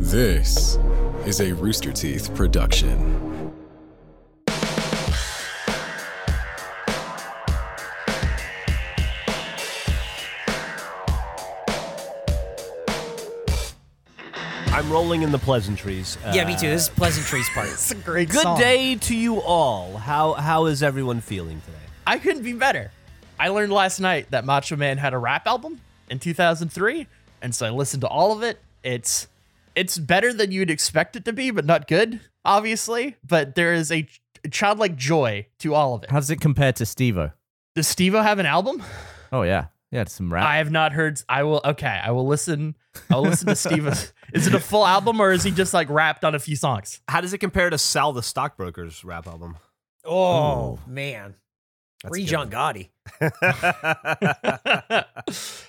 This is a Rooster Teeth production. I'm rolling in the pleasantries. Uh, yeah, me too. This is pleasantries part. It's a great Good song. day to you all. How how is everyone feeling today? I couldn't be better. I learned last night that Macho Man had a rap album in 2003, and so I listened to all of it. It's it's better than you'd expect it to be, but not good, obviously. But there is a ch- childlike joy to all of it. How does it compare to Steve-O? Does Steve-O have an album? Oh yeah, yeah, it's some rap. I have not heard. I will. Okay, I will listen. I'll listen to Steve. is it a full album or is he just like rapped on a few songs? How does it compare to Sal the Stockbroker's rap album? Oh man, That's free. John Gotti.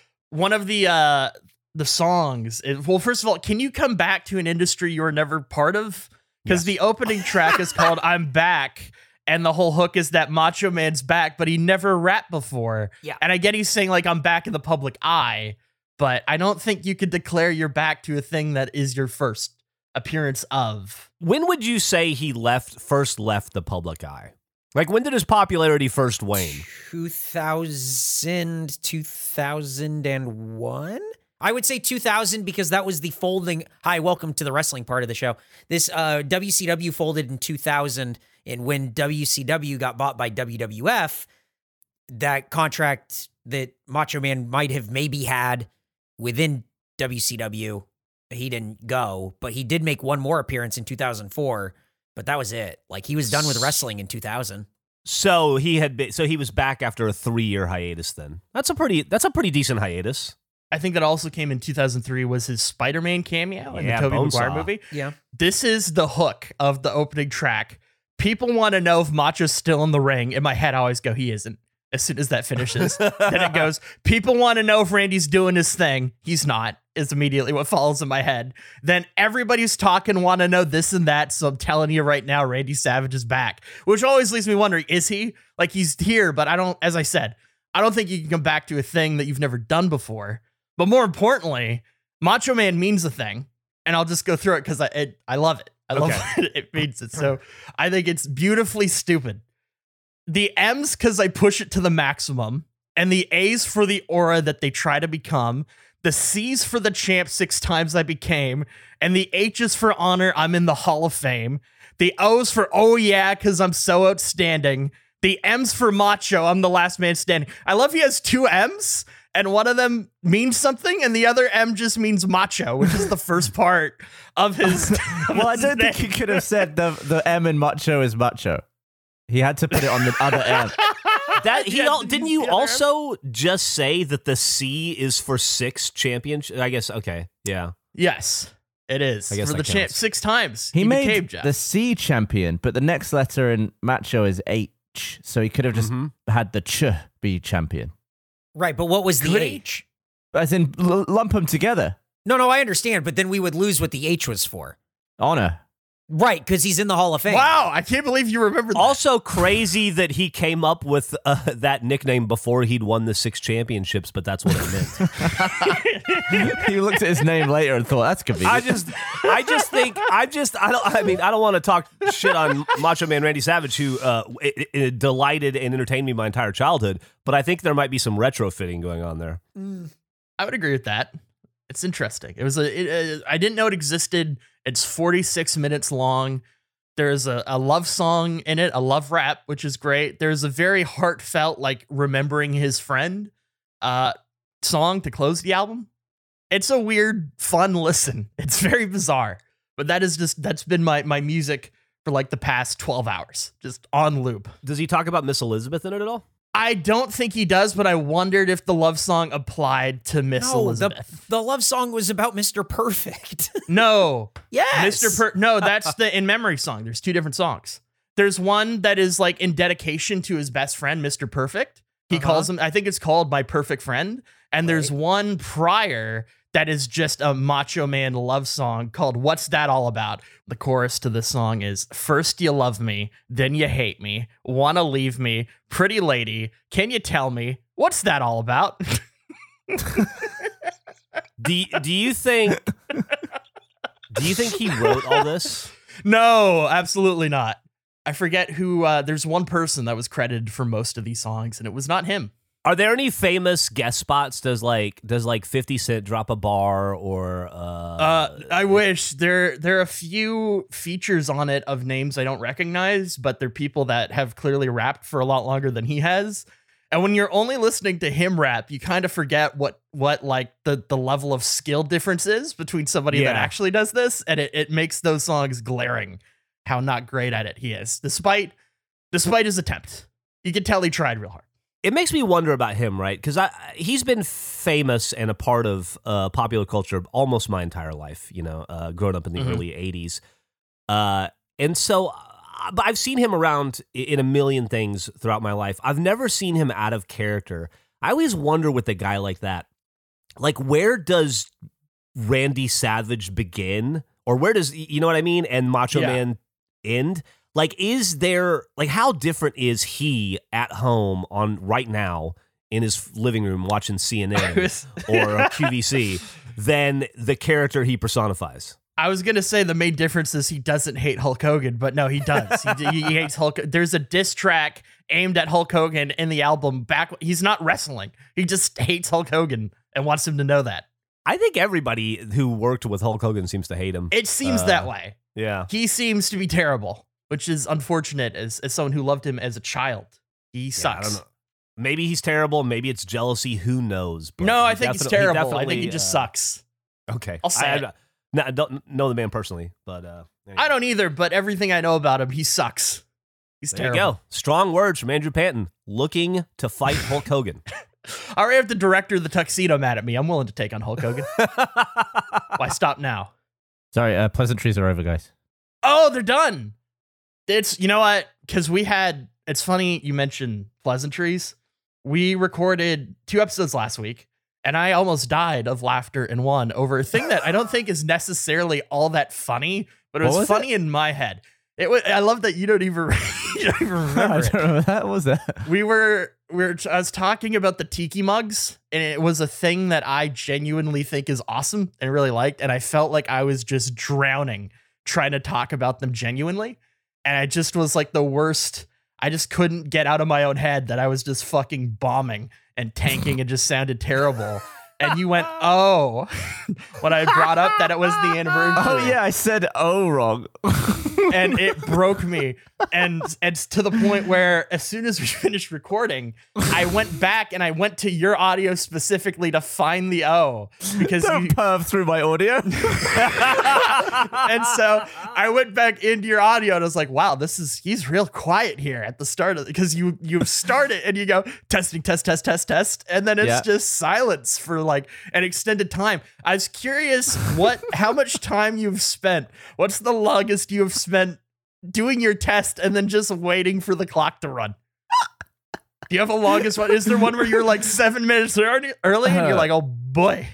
one of the uh the songs it- well first of all can you come back to an industry you were never part of because the opening track is called i'm back and the whole hook is that macho man's back but he never rapped before Yeah. and i get he's saying like i'm back in the public eye but i don't think you could declare you're back to a thing that is your first appearance of when would you say he left first left the public eye? Like when did his popularity first wane? 2000, 2001? I would say 2000 because that was the folding. Hi, welcome to the wrestling part of the show. This uh, WCW folded in 2000, and when WCW got bought by WWF, that contract that Macho Man might have maybe had within WCW, he didn't go, but he did make one more appearance in 2004. But that was it. Like he was done with wrestling in 2000. So he had been, so he was back after a three year hiatus. Then that's a pretty that's a pretty decent hiatus. I think that also came in 2003 was his spider-man cameo in Yeah, the Tobey Bonesaw. maguire movie Yeah. This is the hook of the opening track. People want to know if Macho's still in the ring. In my head, I always go, he isn't. As soon as that finishes, then it goes, people want to know if Randy's doing his thing. He's not, is immediately what follows in my head. Then everybody's talking, want to know this and that. So I'm telling you right now, Randy Savage is back, which always leaves me wondering, is he? Like he's here, but I don't, as I said, I don't think you can come back to a thing that you've never done before. But more importantly, Macho Man means a thing and I'll just go through it because I it, I love it. I love Okay. it. It means it. So I think it's beautifully stupid. The M's because I push it to the maximum, and the A's for the aura that they try to become. The C's for the champ six times I became, and the H's for honor. I'm in the Hall of Fame. The O's for oh yeah because I'm so outstanding. The M's for macho. I'm the last man standing. I love he has two M's, and one of them means something, and the other M just means macho, which is the first part of his. well, I don't think he could have said the the M in macho is macho. He had to put it on the other M. That he Yeah, did didn't you you see the other also just say that the C is for six championship? I guess okay, yeah. Yes, it is I guess for the champ six times. He, made became Jeff. the C champion, but the next letter in macho is H, so he could have just Mhm. had the Ch be champion. Right, but what was the? H? As in, l- lump them together. No, no, I understand, but then we would lose what the H was for. Honor. Right, because he's in the Hall of Fame. Wow, I can't believe you remember that. Also crazy that he came up with uh, that nickname before he'd won the six championships, but that's what it meant. he looked at his name later and thought, that's convenient. I just, I just think, I just, I don't, I mean, I don't want to talk shit on Macho Man Randy Savage, who uh, i i delighted and entertained me my entire childhood, but I think there might be some retrofitting going on there. I would agree with that. It's interesting. It was a. It, uh, I didn't know it existed. It's 46 minutes long. There's a, a love song in it, a love rap, which is great. There's a very heartfelt, like remembering his friend, uh, song to close the album. It's a weird, fun listen. It's very bizarre, but that is just that's been my my music for like the past 12 hours, just on loop. Does he talk about Miss Elizabeth in it at all? I don't think he does, but I wondered if the love song applied to Miss no, Elizabeth. the love song was about Mr. Perfect. No, yes. Mr. Per. No, that's the in memory song. There's two different songs. There's one that is like in dedication to his best friend, Mr. Perfect. He Uh-huh. calls him. I think it's called My Perfect Friend. And there's one prior that is just a Macho Man love song called "What's That All About." The chorus to the song is: First you love me, then you hate me, wanna leave me, pretty lady. Can you tell me what's that all about? Do do you think Do you think he wrote all this? No, absolutely not. I forget who. Uh, there's one person that was credited for most of these songs, and it was not him. Are there any famous guest spots? Does like does like Fifty Cent drop a bar or uh, Uh, I wish there there are a few features on it of names I don't recognize, but they're people that have clearly rapped for a lot longer than he has. And when you're only listening to him rap, you kind of forget what what like the the level of skill difference is between somebody that actually does this, and it, it makes those songs glaring how not great at it he is, despite despite his attempt. You can tell he tried real hard. It makes me wonder about him, right? Because I he's been famous and a part of uh, popular culture almost my entire life. You know, uh, growing up in the Mhm. early '80s, uh, and so. uh, But I've seen him around in a million things throughout my life. I've never seen him out of character. I always wonder with a guy like that, like where does Randy Savage begin, or where does you know what I mean, and Macho Yeah. Man end? Like, is there like how different is he at home on right now in his living room watching CNN or uh, QVC than the character he personifies? I was gonna say the main difference is he doesn't hate Hulk Hogan, but no, he does. he, he hates Hulk. There's a diss track aimed at Hulk Hogan in the album. Back, he's not wrestling. He just hates Hulk Hogan and wants him to know that. I think everybody who worked with Hulk Hogan seems to hate him. It seems Uh, that way. yeah. He seems to be terrible, which is unfortunate as as someone who loved him as a child. He Yeah, I sucks. don't know. Maybe he's terrible. Maybe it's jealousy. Who knows? But no, I think he's definitely- he terrible. I think he just uh, sucks. Okay, I'll say I, it. I, no, I don't know the man personally, but uh, anyway. I don't either, but everything I know about him, he sucks. He's There you terrible. go. Strong words from Andrew Panton, looking to fight Hulk Hogan. All right, if the director of the tuxedo mad at me, I'm willing to take on Hulk Hogan. Why stop now? Sorry, uh, pleasantries are over, guys. Oh, they're done. It's you know what? Because we had. It's funny you mentioned pleasantries. We recorded two episodes last week, and I almost died of laughter in one over a thing that I don't think is necessarily all that funny, but it was, was funny in my head. It was. I love that you don't even you don't even I remember. don't it. remember that. What was that? We were we were. I was talking about the tiki mugs, and it was a thing that I genuinely think is awesome and really liked, and I felt like I was just drowning trying to talk about them genuinely, and I just was like the worst. I just couldn't get out of my own head that I was just fucking bombing and tanking. and just sounded terrible. And you went, oh, when I brought up that it was the oh, anniversary Oh yeah, I said oh wrong. And it broke me. And it's to the point where as soon as we finished recording, I went back and I went to your audio specifically to find the O because Don't you, perv through my audio. and so I went back into your audio and I was like, wow, this is he's real quiet here at the start of because you you start it and you go testing, test, test, test, test, and then it's Yeah. just silence for like an extended time. I was curious what how much time you've spent. What's the longest you have spent doing your test and then just waiting for the clock to run? Do you have a longest one? Is there one where you're like seven minutes early, early and you're like, oh boy.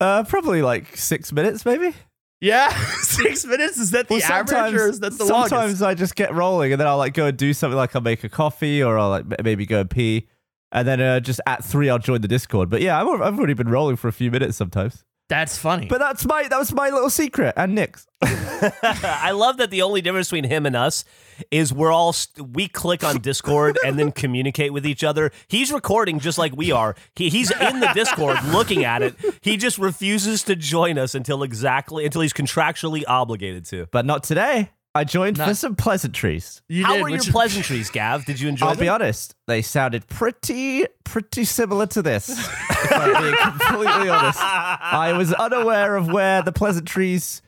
uh, probably like six minutes, maybe. Yeah, six minutes. Is that the Well, average, or is that the sometimes longest? I just get rolling, and then I'll like go and do something, like I'll make a coffee, or I'll like maybe go and pee, and then uh, just at three I'll join the Discord. But yeah, I've, I've already been rolling for a few minutes sometimes. That's funny. But that's my that was my little secret, and Nick's. I love that the only difference between him and us is we're all st- we click on Discord and then communicate with each other. He's recording just like we are. He, he's in the Discord looking at it. He just refuses to join us until exactly until he's contractually obligated to. But not today. I joined for some pleasantries. you How did, were your pleasantries, Gav? Did you enjoy I'll them? be honest, they sounded pretty pretty similar to this. if I'm being completely honest. I was unaware of where the pleasantries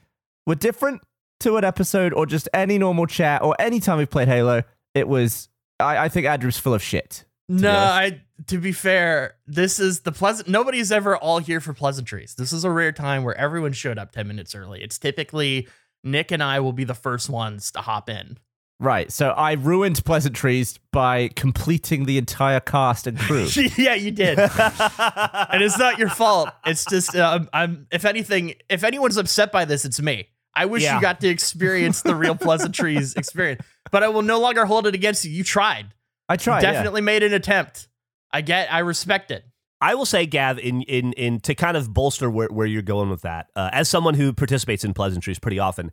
were different to an episode or just any normal chat or any time we've played Halo. It was I, I think Andrew's full of shit. No. I. To be fair, this is the pleasant. Nobody's ever all here for pleasantries. This is a rare time where everyone showed up ten minutes early. It's typically Nick and I will be the first ones to hop in. Right. So I ruined pleasantries by completing the entire cast and crew. yeah, you did, and it's not your fault. It's just uh, I'm, I'm. If anything, if anyone's upset by this, it's me. I wish Yeah. you got to experience the real pleasantries experience, but I will no longer hold it against you. You tried. I tried. yeah. Definitely made an attempt. I get. I respect it. I will say, Gav, in in in to kind of bolster where, where you're going with that, uh, as someone who participates in pleasantries pretty often,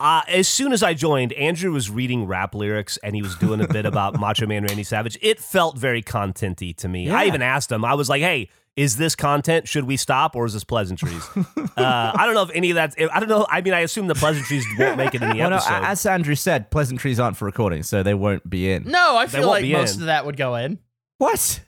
uh, as soon as I joined, Andrew was reading rap lyrics and he was doing a bit about Macho Man Randy Savage. It felt very contenty to me. I even asked him, I was like, hey, is this content? Should we stop or is this pleasantries? uh, I don't know if any of that, I don't know. I mean, I assume the pleasantries won't make it in the Well, no, episode. as Andrew said, pleasantries aren't for recording, so they won't be in. No, I feel like most in. of that would go in. What?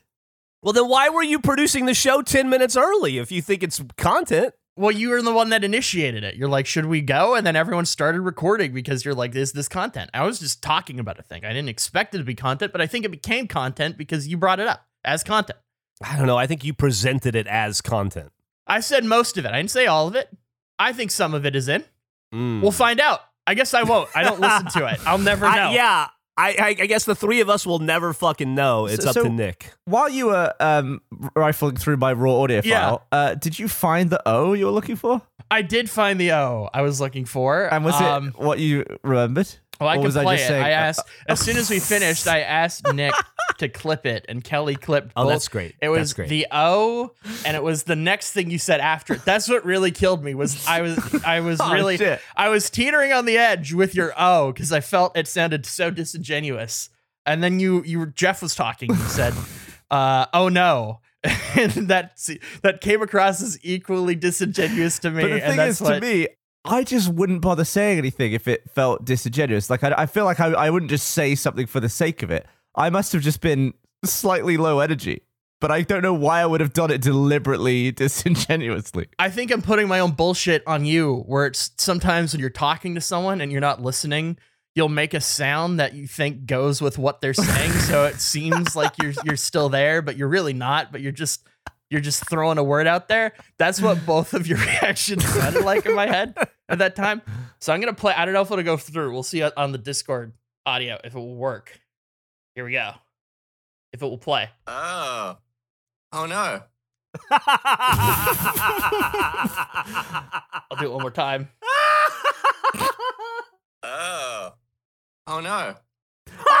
Well, then why were you producing the show 10 minutes early if you think it's content? Well, you were the one that initiated it. You're like, should we go? And then everyone started recording because you're like, is this content? I was just talking about a thing. I didn't expect it to be content, but I think it became content because you brought it up as content. I don't know. I think you presented it as content. I said most of it. I didn't say all of it. I think some of it is in. Mm. We'll find out. I guess I won't. I don't listen to it. I'll never know. I, yeah, I, I, I guess the three of us will never fucking know. It's So- up so- to Nick. While you were um, rifling through my raw audio Yeah. file, uh, did you find the O you were looking for? I did find the O I was looking for. And was Um, it what you remembered? Well, I Or can was I play just it. saying- I asked as soon as we finished. I asked Nick to clip it, and Kelly clipped. Oh, both. that's great. It was great. the O, and it was the next thing you said after it. That's what really killed me. Was I was I was Oh, really shit. I was teetering on the edge with your O because I felt it sounded so disingenuous. And then you you Jeff was talking. You said, uh, "Oh no." And that that came across as equally disingenuous to me. But the and thing that's is, what, to me, I just wouldn't bother saying anything if it felt disingenuous. Like I, I feel like I, I wouldn't just say something for the sake of it. I must have just been slightly low energy, but I don't know why I would have done it deliberately disingenuously. I think I'm putting my own bullshit on you where it's sometimes when you're talking to someone and you're not listening, you'll make a sound that you think goes with what they're saying. so it seems like you're you're still there, but you're really not, but you're just you're just throwing a word out there. That's what both of your reactions sounded like in my head at that time. So I'm gonna play. I don't know if it'll go through. We'll see on the Discord audio if it will work. Here we go. If it will play. Oh. Oh no. I'll do it one more time. Oh. Oh no. All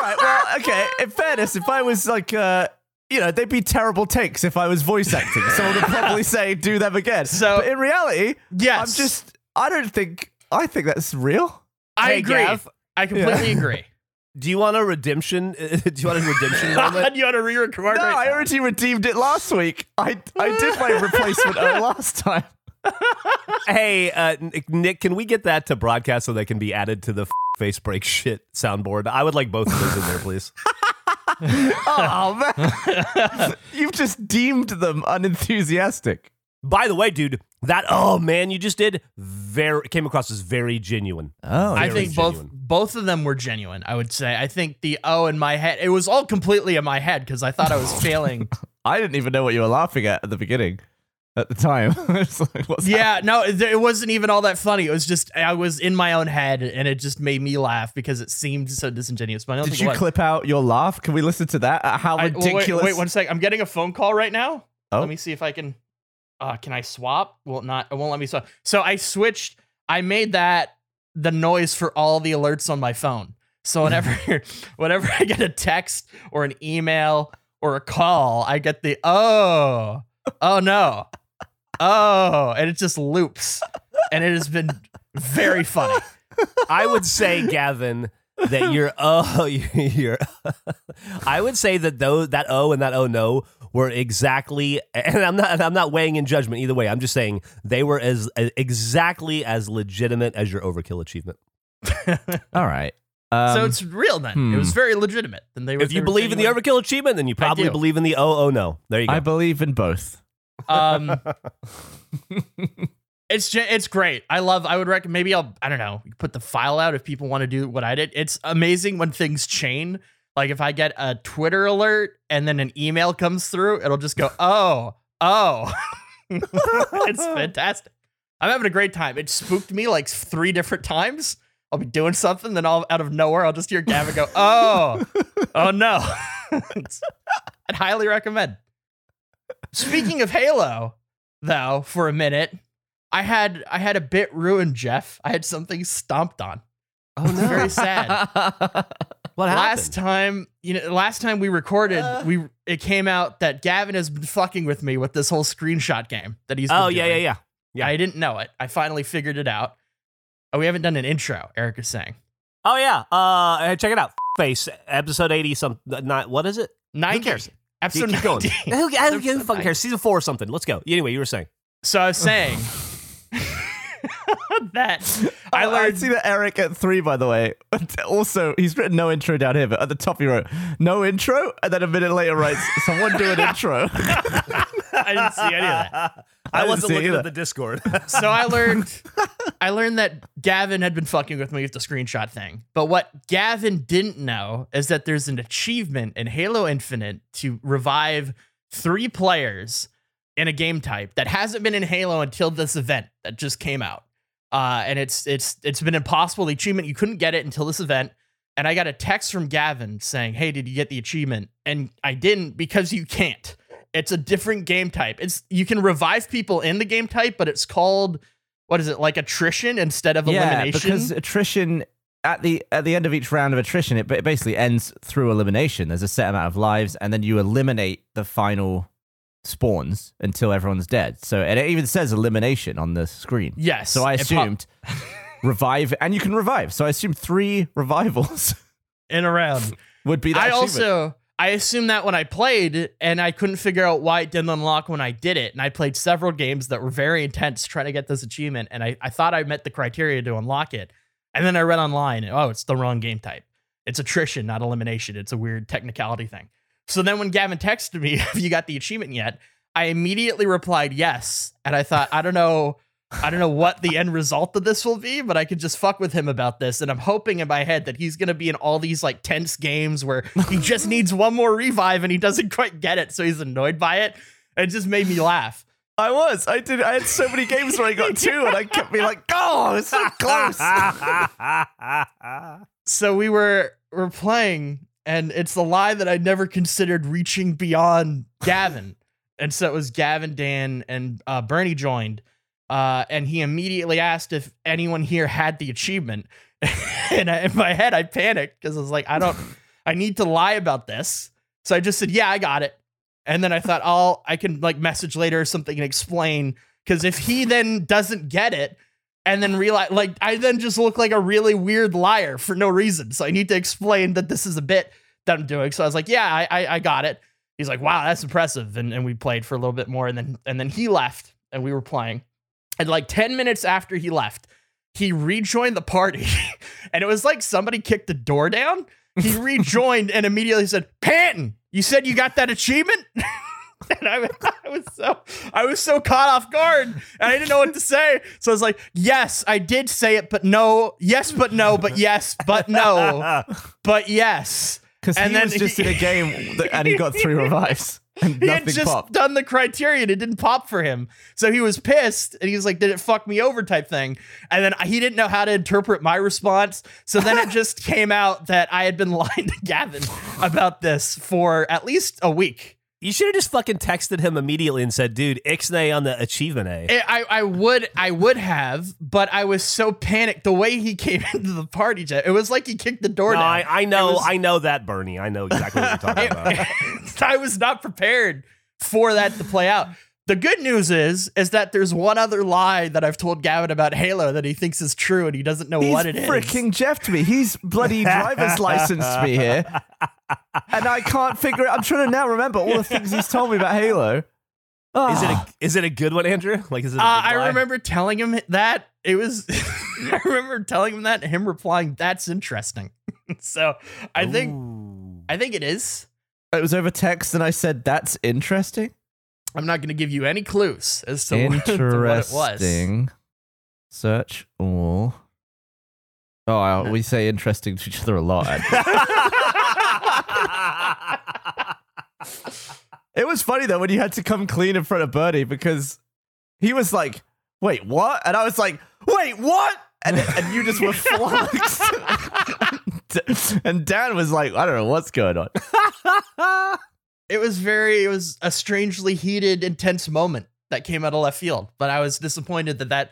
right, well, okay. In fairness, if I was like, uh, you know, they'd be terrible takes if I was voice acting. Someone would probably say, "Do them again." So- but in reality, Yes. I'm just. I don't think. I think that's real. I Hey, agree. Gav. I completely agree. Do you want a redemption? Do you want a redemption moment? you want to re-record No, right I now? already redeemed it last week. I I did my replacement O last time. hey, uh, Nick- Nick, can we get that to broadcast so they can be added to the f- face break shit soundboard? I would like both of those in there, please. Oh man, you've just deemed them unenthusiastic. By the way, dude, that oh man, you just did very came across as very genuine. Oh, I think both genuine. both of them were genuine. I would say. I think the oh in my head, it was all completely in my head because I thought I was failing. I didn't even know what you were laughing at at the beginning. At the time, like, what's yeah, no, it, it wasn't even all that funny. It was just I was in my own head, and it just made me laugh because it seemed so disingenuous. But I don't Did you was. clip out your laugh? Can we listen to that? Uh, How I- well, ridiculous! wait, wait one sec. I'm getting a phone call right now. Oh. Let me see if I can. Uh, can I swap? Will it not? It won't let me swap. So I switched. I made that the noise for all the alerts on my phone. So whenever whenever I get a text or an email or a call, I get the oh oh no oh, and it just loops, and it has been very funny. I would say, Gavin, that you're oh you're. I would say that those that oh and that oh no were exactly, and I'm not I'm not weighing in judgment either way. I'm just saying they were as exactly as legitimate as your overkill achievement. All right. Um, so it's real then. It was very legitimate. Then they were. If they you were believe in the genuine. overkill achievement, then you probably believe in the oh oh no. There you go. I believe in both. Um, it's ju- it's great. I love. I would recommend. Maybe I'll. I don't know. Put the file out if people want to do what I did. It's amazing when things chain. Like if I get a Twitter alert and then an email comes through, it'll just go oh oh. it's fantastic. I'm having a great time. It spooked me like three different times. I'll be doing something, then all out of nowhere, I'll just hear Gavin go, "Oh, oh no!" I'd highly recommend. Speaking of Halo, though, for a minute, I had I had a bit ruined, Jeff. I had something stomped on. oh no. Very sad. What happened? last time, you know, last time we recorded, Uh. we it came out that Gavin has been fucking with me with this whole screenshot game that he's. oh been yeah, yeah, yeah. Yeah. I didn't know it. I finally figured it out. Oh, we haven't done an intro. Eric is saying Oh yeah. Uh, check it out. Face episode eighty. Some not. What is it? ninety. cares? Episode Keep going. Who, who, who fucking 90. cares? Season four or something. Let's go. Anyway, you were saying. So I was saying that I Oh, learned. see that Eric at three, by the way. Also, he's written no intro down here, but at the top he wrote no intro, and then a minute later writes someone do an intro. I didn't see any of that. I, didn't wasn't looking either. at the Discord. So I learned I learned that Gavin had been fucking with me with the screenshot thing. But what Gavin didn't know is that there's an achievement in Halo Infinite to revive three players in a game type that hasn't been in Halo until this event that just came out. Uh, and it's it's it's been impossible. The achievement you couldn't get it until this event. And I got a text from Gavin saying, "Hey, did you get the achievement?" And I didn't because you can't. It's a different game type. It's you can revive people in the game type, but it's called what is it like attrition instead of yeah, elimination? because attrition at the at the end of each round of attrition, it, it basically ends through elimination. There's a set amount of lives, and then you eliminate the final spawns until everyone's dead. So and it even says elimination on the screen. yes. So I assumed revive, and you can revive. So I assumed three revivals in a round. would be that I achievement. also I assumed that when I played, and I couldn't figure out why it didn't unlock when I did it. And I played several games that were very intense trying to get this achievement, and I, I thought I met the criteria to unlock it. And then I read online, oh, it's the wrong game type. It's attrition, not elimination. It's a weird technicality thing. So then when Gavin texted me, have you got the achievement yet? I immediately replied yes. And I thought, I don't know. I don't know what the end result of this will be, but I could just fuck with him about this. And I'm hoping in my head that he's going to be in all these like tense games where he just needs one more revive and he doesn't quite get it. So he's annoyed by it. It just made me laugh. I was. I did. I had so many games where I got two, and I kept being like, "Oh, it's so close." So we were we're playing, and it's the lie that I never considered reaching beyond Gavin. and so it was Gavin, Dan, and uh, Bernie joined. Uh, and he immediately asked if anyone here had the achievement. and I, in my head, I panicked because I was like, I don't, I need to lie about this. So I just said, Yeah, I got it. And then I thought, I'll, I can like message later or something and explain. Because if he then doesn't get it, and then realize, like, I then just look like a really weird liar for no reason. So I need to explain that this is a bit that I'm doing. So I was like, Yeah, I, I, I got it. He's like, Wow, that's impressive. And and we played for a little bit more, and then and then he left, and we were playing. And like 10 minutes after he left, he rejoined the party. and it was like somebody kicked the door down. He rejoined and immediately said, Panton, you said you got that achievement? and I, was- I was so I was so caught off guard and I didn't know what to say. So I was like, yes, I did say it, but no, yes, but no, but yes, but no, but yes. Because And he then was just he- in a game and he got three revives and He had just popped. done the criteria and it didn't pop for him. So he was pissed and he was like, Did it fuck me over type thing? And then he didn't know how to interpret my response. So then it just came out that I had been lying to Gavin about this for at least a week. You should have just fucking texted him immediately and said, "Dude, Ixnay on the achievement A." I, I I would I would have, but I was so panicked the way he came into the party. Jeff, It was like he kicked the door No, down. I, I know, was- I know that, Bernie. I know exactly what you're talking about. I was not prepared for that to play out. The good news is, is that there's one other lie that I've told Gavin about Halo that he thinks is true and he doesn't know He's what it is. freaking Jeffed me. He's bloody driver's licensed me here, and I can't figure it. I'm trying to now remember all the things he's told me about Halo. Is it Ah. a is it a good one, Andrew? Like, is it? A Uh, big I remember telling him that it was. I remember telling him that and him replying, "That's interesting." so I think I think it is. it was over text, and I said, "That's interesting." I'm not going to give you any clues as to, what- to what it was. Interesting. Search all. Oh, I- we say interesting to each other a lot. It was funny though when you had to come clean in front of Bernie because he was like, "Wait, what?" and I was like, "Wait, what?" and and you just were flummoxed. and Dan was like, "I don't know what's going on." It was very it was a strangely heated intense moment that came out of left field but i was disappointed that that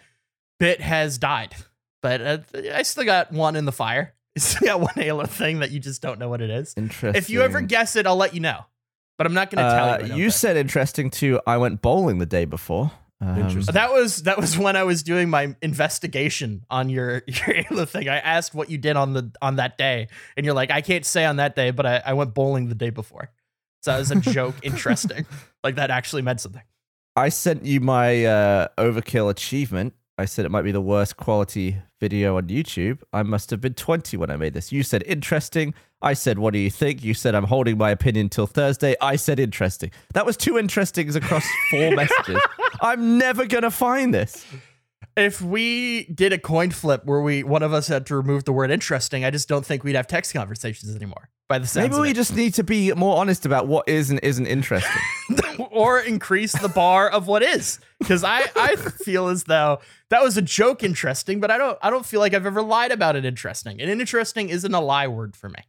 bit has died but uh, i still got one in the fire It's got one Halo thing that you just don't know what it is. Interesting. If you ever guess it, I'll let you know. But I'm not going to tell you. Uh, I don't you think. said interesting too. I went bowling the day before. Um, Interesting. that was that was when I was doing my investigation on your your Halo thing. I asked what you did on the on that day, and you're like, I can't say on that day, but I, I went bowling the day before. So that was a joke. interesting, like that actually meant something. I sent you my uh, overkill achievement. I said it might be the worst quality video on YouTube. I must have been 20 when I made this. You said interesting. I said, what do you think? You said, I'm holding my opinion till Thursday. I said interesting. That was two interestings across four messages. I'm never going to find this. If we did a coin flip where we one of us had to remove the word interesting, I just don't think we'd have text conversations anymore. By the sounds Maybe we just need to be more honest about what is and isn't interesting. or increase the bar of what is because I, I feel as though that was a joke interesting but i don't i don't feel like i've ever lied about it interesting and interesting isn't a lie word for me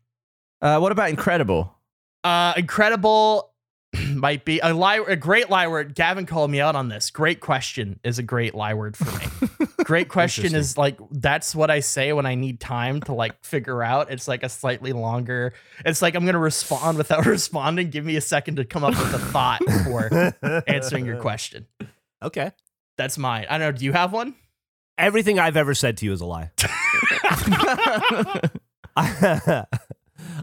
Uh, what about incredible? uh incredible might be a lie a great lie word gavin called me out on this great question is a great lie word for me great question is like that's what i say when i need time to like figure out it's like a slightly longer it's like i'm gonna respond without responding give me a second to come up with a thought before answering your question Okay. That's mine. I don't know. Do you have one? Everything I've ever said to you is a lie.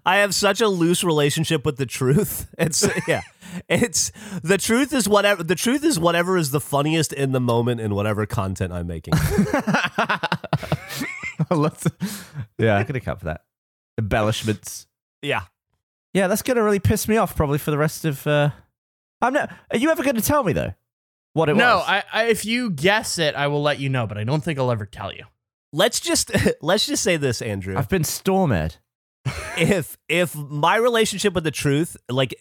I have such a loose relationship with the truth. It's yeah. It's the truth is whatever the truth is whatever is the funniest in the moment in whatever content I'm making. Let's- yeah, I could account for that. Embellishments. Yeah. Yeah, that's gonna really piss me off probably for the rest of. Uh... I'm not. Are you ever going to tell me though? What it no, was? I, I, if you guess it, I will let you know, but I don't think I'll ever tell you. Let's just let's just say this, Andrew. I've been stormed. If if my relationship with the truth like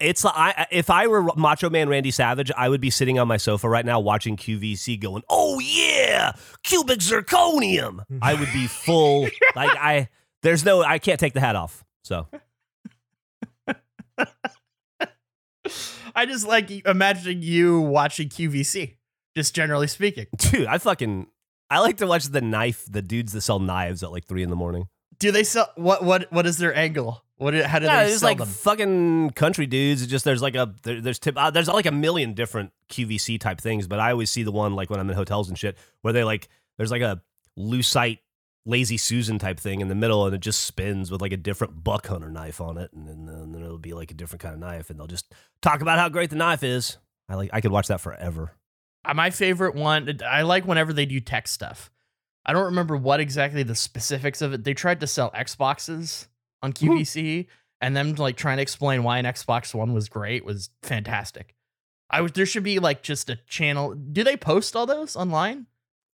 it's I if I were Macho Man Randy Savage, I would be sitting on my sofa right now watching QVC going, "Oh yeah, cubic zirconium." I would be full like I there's no I can't take the hat off. So, I just like imagining you watching QVC, just generally speaking. dude, I fucking I like to watch the knife, the dudes that sell knives at like 3 in the morning. Do they sell what? What? What is their angle? What? How do Yeah, they there's sell like them? fucking country dudes. It's just there's like a there, there's tip uh, there's like a million different QVC type things, but I always see the one like when I'm in hotels and shit where they like there's like a lucite lazy Susan type thing in the middle, and it just spins with like a different buck hunter knife on it, and then, and then it'll be like a different kind of knife, and they'll just talk about how great the knife is. I like I could watch that forever. Uh, My favorite one. I like whenever they do tech stuff. I don't remember what exactly the specifics of it. They tried to sell Xboxes on QVC, and them like trying to explain why an Xbox One was great was fantastic. I was there should be like just a channel. Do they post all those online?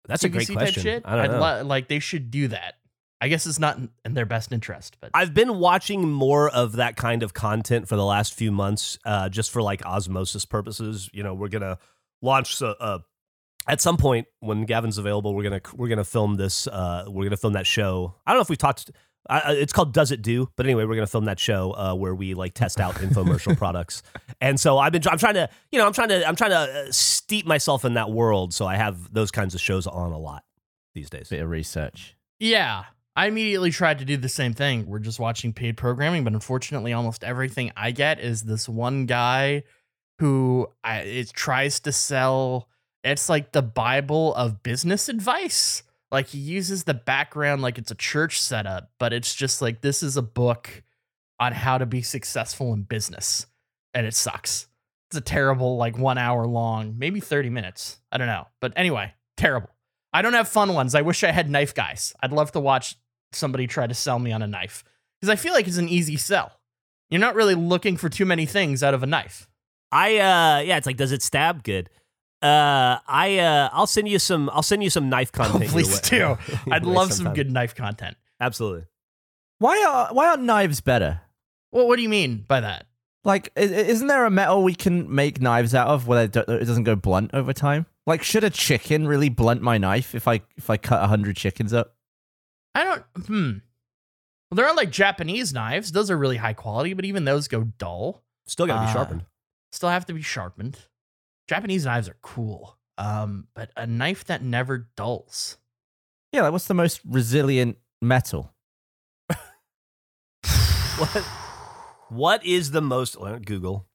That's a great question. Shit? I don't I'd know. li- like they should do that. I guess it's not in, in their best interest, but I've been watching more of that kind of content for the last few months, uh, just for like osmosis purposes. You know, we're gonna launch a, a at some point when Gavin's available. We're gonna we're gonna film this. Uh, we're gonna film that show. I don't know if we talked. Uh, it's called Does It Do? But anyway, we're gonna film that show uh, where we like test out infomercial products. And so I've been I'm trying to you know I'm trying to I'm trying to uh, steep myself in that world. So I have those kinds of shows on a lot these days. Bit of research. yeah. I immediately tried to do the same thing. We're just watching paid programming, but unfortunately, almost everything I get is this one guy who I, it tries to sell. It's like the Bible of business advice. Like he uses the background like it's a church setup, but it's just like this is a book on how to be successful in business, and it sucks. It's a terrible like one hour long, maybe thirty minutes. I don't know, but anyway, terrible. I don't have fun ones. I wish I had knife guys. I'd love to watch somebody try to sell me on a knife because I feel like it's an easy sell. You're not really looking for too many things out of a knife. I uh yeah, it's like does it stab good? Uh I uh I'll send you some I'll send you some knife content. your Please way- do. I'd love some good knife content. Absolutely. Why are why aren't knives better? Well, what do you mean by that? Like, i- i- isn't there a metal we can make knives out of where it doesn't go blunt over time? Like, should a chicken really blunt my knife if I if I cut hundred chickens up? I don't. Hmm. Well, there are like Japanese knives. Those are really high quality, but even those go dull. Still gotta be Uh, sharpened. Still have to be sharpened. Japanese knives are cool. Um, but a knife that never dulls. Yeah, like what's the most resilient metal? what? What is the most Google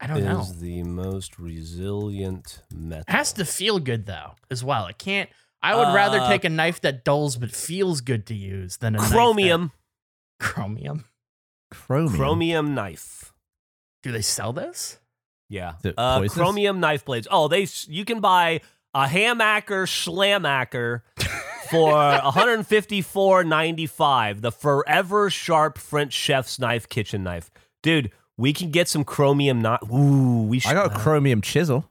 I don't is know. the most resilient metal? Has to feel good though, as well. It can't. I would rather Uh, take a knife that dulls but feels good to use than a knife that- chromium. chromium. Chromium. Chromium knife. Do they sell this? Yeah. Uh, chromium knife blades. Oh, they you can buy a Hammacher Schlemmer for 154.95. The forever sharp French chef's knife kitchen knife. Dude, we can get some chromium not Ooh, we should. I got a chromium chisel.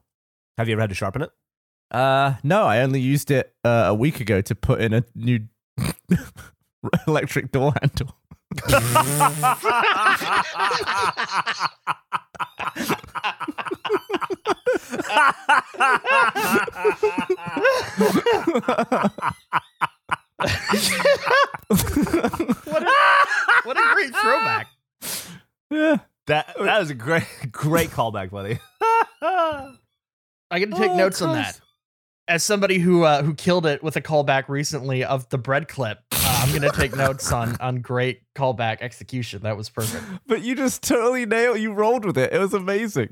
Have you ever had to sharpen it? Uh, no, I only used it uh, a week ago to put in a new electric door handle. What a, what a great throwback. Yeah. That that was a great great callback, buddy. I get to take Oh, notes on that. As somebody who uh, who killed it with a callback recently of the bread clip, uh, I'm gonna take notes on on great callback execution. That was perfect. But you just totally nailed. You rolled with it. It was amazing.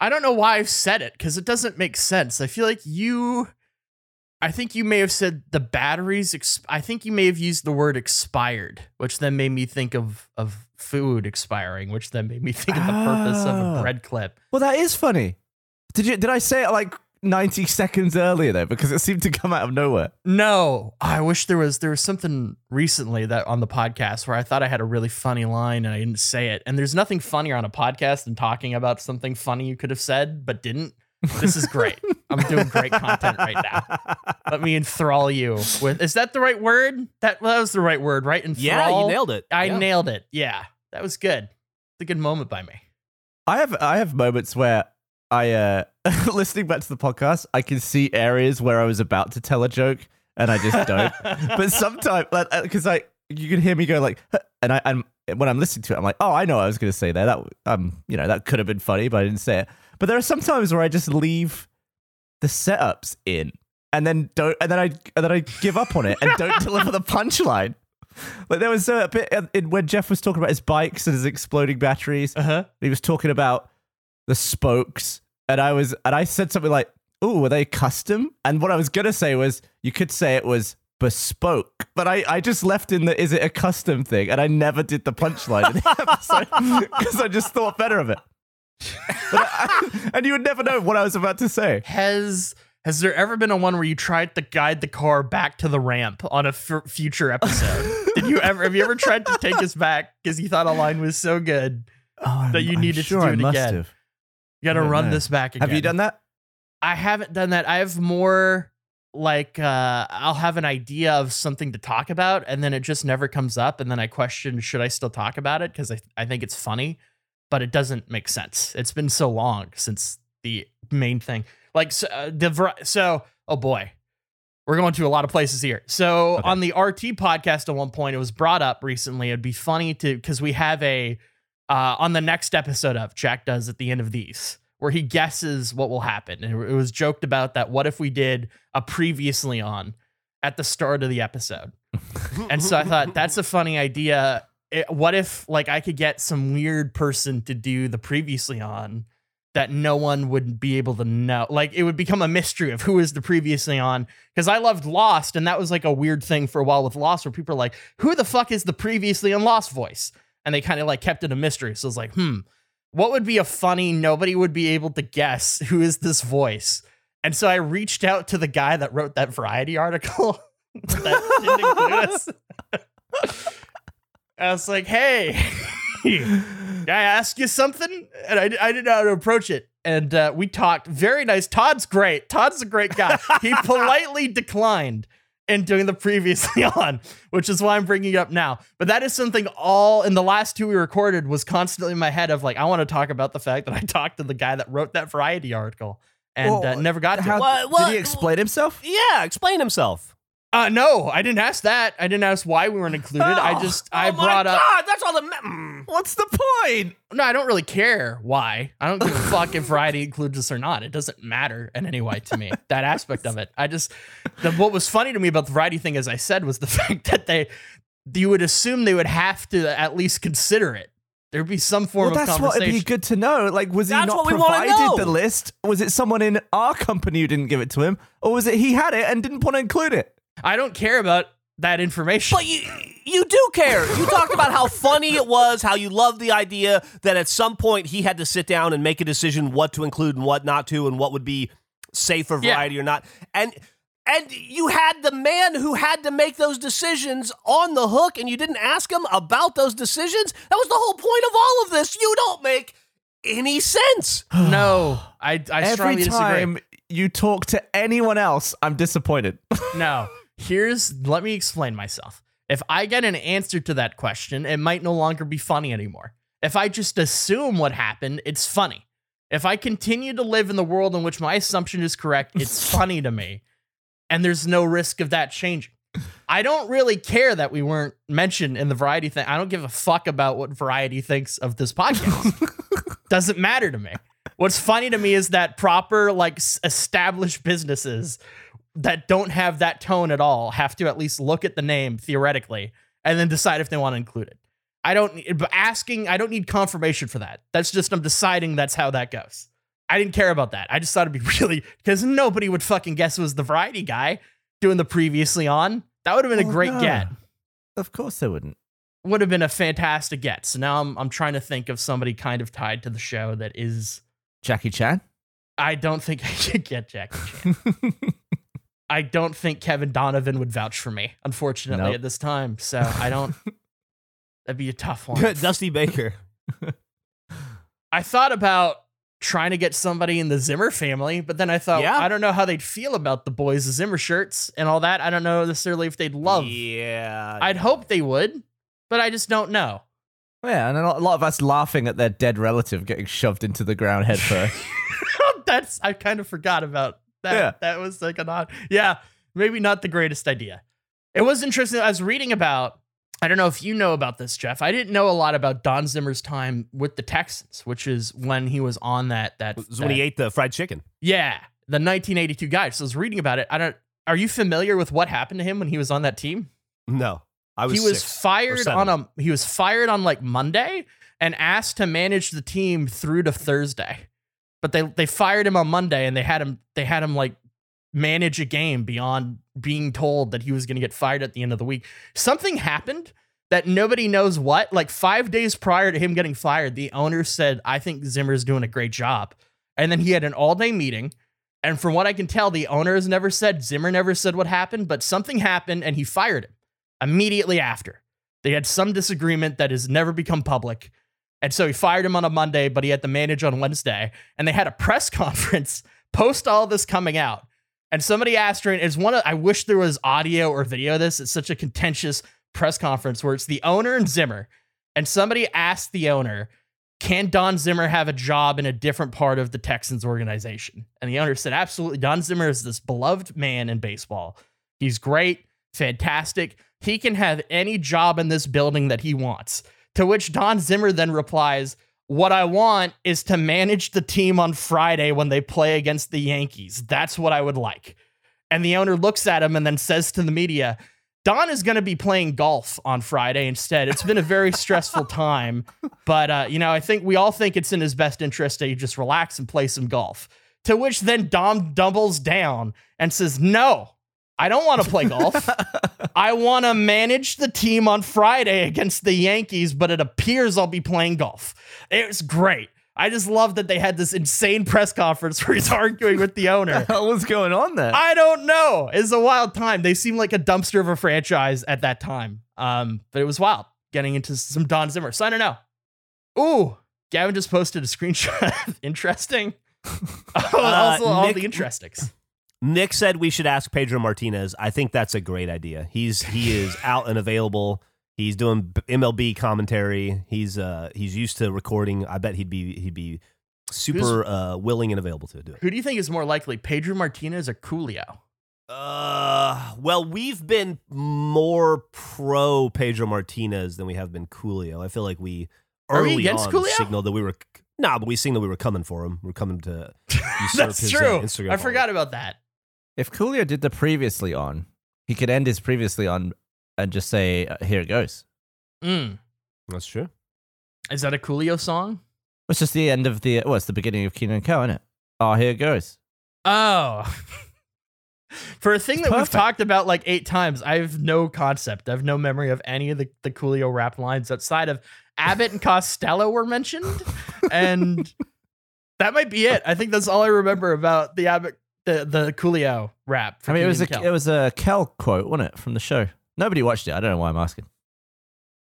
I don't know why I've said it because it doesn't make sense. I feel like you, I think you may have said the batteries. Ex- I think you may have used the word expired, which then made me think of of food expiring, which then made me think of the purpose of Ah. a bread clip. Well, that is funny. Did you? Did I say it like 90 seconds earlier though? Because it seemed to come out of nowhere. No, I wish there was there was something recently that on the podcast where I thought I had a really funny line and I didn't say it. And there's nothing funnier on a podcast than talking about something funny you could have said but didn't. This is great. I'm doing great content right now. Let me enthrall you with. Is that the right word? That, that was the right word, right? Enthrall. yeah, you nailed it. I Yeah. nailed it. Yeah, that was good. It's a good moment by me. I have I have moments where I uh listening back to the podcast, I can see areas where I was about to tell a joke and I just don't. but sometimes, because I you can hear me go like, "Huh," and I and when I'm listening to it, I'm like, oh, I know what I was going to say there. That um, you know, that could have been funny, but I didn't say it. But there are some times where I just leave the setups in and then don't, and then I and then I give up on it and don't deliver the punchline. Like there was a bit in- when Jeff was talking about his bikes and his exploding batteries. Uh huh. He was talking about the spokes, and I was, and I said something like, "Oh, were they custom?" And what I was gonna say was, you could say it was bespoke, but I, I just left in the, "Is it a custom thing?" And I never did the punchline in the episode because I just thought better of it. I- and you would never know what I was about to say. Has has there ever been a one where you tried to guide the car back to the ramp on a f- future episode? Did you ever? Have you ever tried to take us back because you thought a line was so good? Oh, That you I'm needed to sure do I it must again. have. You got to run know. this back again. Have you done that? I haven't done that. I have more like uh, I'll have an idea of something to talk about, and then it just never comes up, and then I question should I still talk about it because I I think it's funny, but it doesn't make sense. It's been so long since the main thing. Like so, uh, the so oh boy. We're going to a lot of places here. So Okay. on the RT podcast at one point, it was brought up recently. It'd be funny to because we have a uh, on the next episode of Jack does at the end of these, where he guesses what will happen. And it was joked about that what if we did a previously on at the start of the episode? and so I thought that's a funny idea. It- what if like I could get some weird person to do the previously on that no one would be able to know? Like it would become a mystery of who is the previously on. Because I loved Lost, and that was like a weird thing for a while with Lost, where people are like, "Who the fuck is the previously on Lost voice?" And they kind of like kept it a mystery. So it's like, hmm, what would be a funny? Nobody would be able to guess who is this voice. And so I reached out to the guy that wrote that Variety article that didn't include us. I was like, hey, can I ask you something? And I, I didn't know how to approach it. And uh, we talked. Very nice. Todd's great. Todd's a great guy. He politely declined in doing the previously on, which is why I'm bringing it up now. But that is something all in the last two we recorded was constantly in my head of like, I want to talk about the fact that I talked to the guy that wrote that Variety article and uh, never got to How, it. What- what- did he explain himself? Yeah, explain himself. Uh, no, I didn't ask that. I didn't ask why we weren't included. I Oh, just I oh my brought up. God, that's all the. Ma- mm. What's the point? No, I don't really care why. I don't give a fuck if Variety includes us or not. It doesn't matter in any way to me. That aspect of it. I just the what was funny to me about the Variety thing, as I said, was the fact that they you would assume they would have to at least consider it. There'd be some form Well, of that's what conversation. it'd be good to know. Like, was he That's not what we wanna provided know. the list? Was it someone in our company who didn't give it to him, or was it he had it and didn't want to include it? I don't care about that information. But you you do care. You talked about how funny it was, how you loved the idea that at some point he had to sit down and make a decision what to include and what not to, and what would be safe for Yeah. variety or not. And and you had the man who had to make those decisions on the hook, and you didn't ask him about those decisions. That was the whole point of all of this. You don't make any sense. no, I, I strongly Every time disagree. you talk to anyone else, I'm disappointed. No, here's let me explain myself. If I get an answer to that question, it might no longer be funny anymore. If I just assume what happened, it's funny. If I continue to live in the world in which my assumption is correct, it's funny to me. And there's no risk of that changing. I don't really care that we weren't mentioned in the variety thing. I don't give a fuck about what variety thinks of this podcast. Doesn't matter to me. What's funny to me is that proper, like, established businesses that don't have that tone at all have to at least look at the name theoretically and then decide if they want to include it. I don't asking, I don't need confirmation for that. That's just I'm deciding that's how that goes. I didn't care about that. I just thought it'd be really because nobody would fucking guess it was the variety guy doing the previously on. That would have been a Oh, great no. get. of course they wouldn't. Would have been a fantastic get. So now I'm I'm trying to think of somebody kind of tied to the show that is Jackie Chan. I don't think I could get Jackie Chan. I don't think Kevin Donovan would vouch for me, unfortunately, Nope. at this time. So I don't. that'd be a tough one. Dusty Baker. I thought about trying to get somebody in the Zimmer family, but then I thought, Yeah. I don't know how they'd feel about the boys' Zimmer shirts and all that. I don't know necessarily if they'd love. Yeah. I'd hope they would, but I just don't know. Yeah, and a lot a lot of us laughing at their dead relative getting shoved into the ground head first. That's I kind of forgot about that. Yeah. That was like an odd. Yeah, maybe not the greatest idea. It was interesting. I was reading about. I don't know if you know about this, Jeff. I didn't know a lot about Don Zimmer's time with the Texans, which is when he was on that that. Was when he ate the fried chicken. Yeah, the 1982 guy. So I was reading about it. I don't. Are you familiar with what happened to him when he was on that team? No. I was he was fired on a he was fired on like Monday and asked to manage the team through to Thursday. But they they fired him on Monday and they had him they had him like manage a game beyond being told that he was going to get fired at the end of the week. Something happened that nobody knows what. Like 5 days prior to him getting fired, the owner said, "I think Zimmer's doing a great job." And then he had an all-day meeting and from what I can tell, the owner has never said, Zimmer never said what happened, but something happened and he fired him immediately after. They had some disagreement that has never become public. And so he fired him on a Monday, but he had to manage on Wednesday. And they had a press conference post all this coming out. And somebody asked her, it's one of, I wish there was audio or video of this. It's such a contentious press conference where it's the owner and Zimmer. And somebody asked the owner, can Don Zimmer have a job in a different part of the Texans organization? And the owner said, absolutely. Don Zimmer is this beloved man in baseball. He's great, fantastic. He can have any job in this building that he wants. To which Don Zimmer then replies, What I want is to manage the team on Friday when they play against the Yankees. That's what I would like. And the owner looks at him and then says to the media, Don is going to be playing golf on Friday instead. It's been a very stressful time, but uh, you know, I think we all think it's in his best interest to just relax and play some golf. To which then Don doubles down and says, "No, I don't want to play golf. I want to manage the team on Friday against the Yankees, but it appears I'll be playing golf." It was great. I just love that they had this insane press conference where he's arguing with the owner. What was going on there? I don't know. It's a wild time. They seem like a dumpster of a franchise at that time. Um, but it was wild getting into some Don Zimmer. So I don't know. Ooh, Gavin just posted a screenshot. Interesting. Oh, also, all Nick- the interestings. Nick said we should ask Pedro Martinez. I think that's a great idea. He's he is out and available. He's doing MLB commentary. He's uh he's used to recording. I bet he'd be he'd be super uh willing and available to do it. Who do you think is more likely, Pedro Martinez or Coolio? Uh, well, we've been more pro Pedro Martinez than we have been Coolio. I feel like we we early against on Coolio? signaled that we were nah, but we signaled we were coming for him. We're coming to usurp That's his, uh, true. Instagram I forgot about that. If Coolio did the previously on, he could end his previously on and just say, uh, "Here it goes." Mm. That's true. Is that a Coolio song? It's just the end of the. Well, it's the beginning of Kenan and Kel, isn't it? Oh, here it goes. Oh. For a thing It's that we've talked about like eight times, I have no concept. I have no memory of any of the, the Coolio rap lines outside of Abbott and Costello were mentioned. and that might be it. I think that's all I remember about the Abbott the, the Coolio rap. for I mean, it was a Kel. it was a Kel quote, wasn't it, from the show? Nobody watched it. I don't know why I'm asking.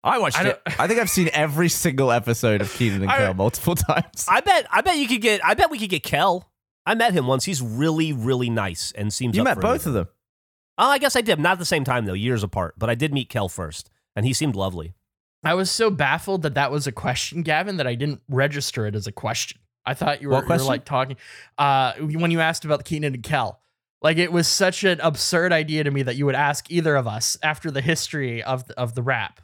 I watched I it. I think I've seen every single episode of Kenan and I- Kel multiple times. I bet. I bet you could get. I bet we could get Kel. I met him once. He's really, really nice and seems. you up met for both anything. of them. Oh, I guess I did. Not at the same time though, years apart. But I did meet Kel first, and he seemed lovely. I was so baffled that that was a question, Gavin, that I didn't register it as a question. I thought you were, you were like talking uh, when you asked about Kenan and Kel. Like it was such an absurd idea to me that you would ask either of us after the history of the, of the rap.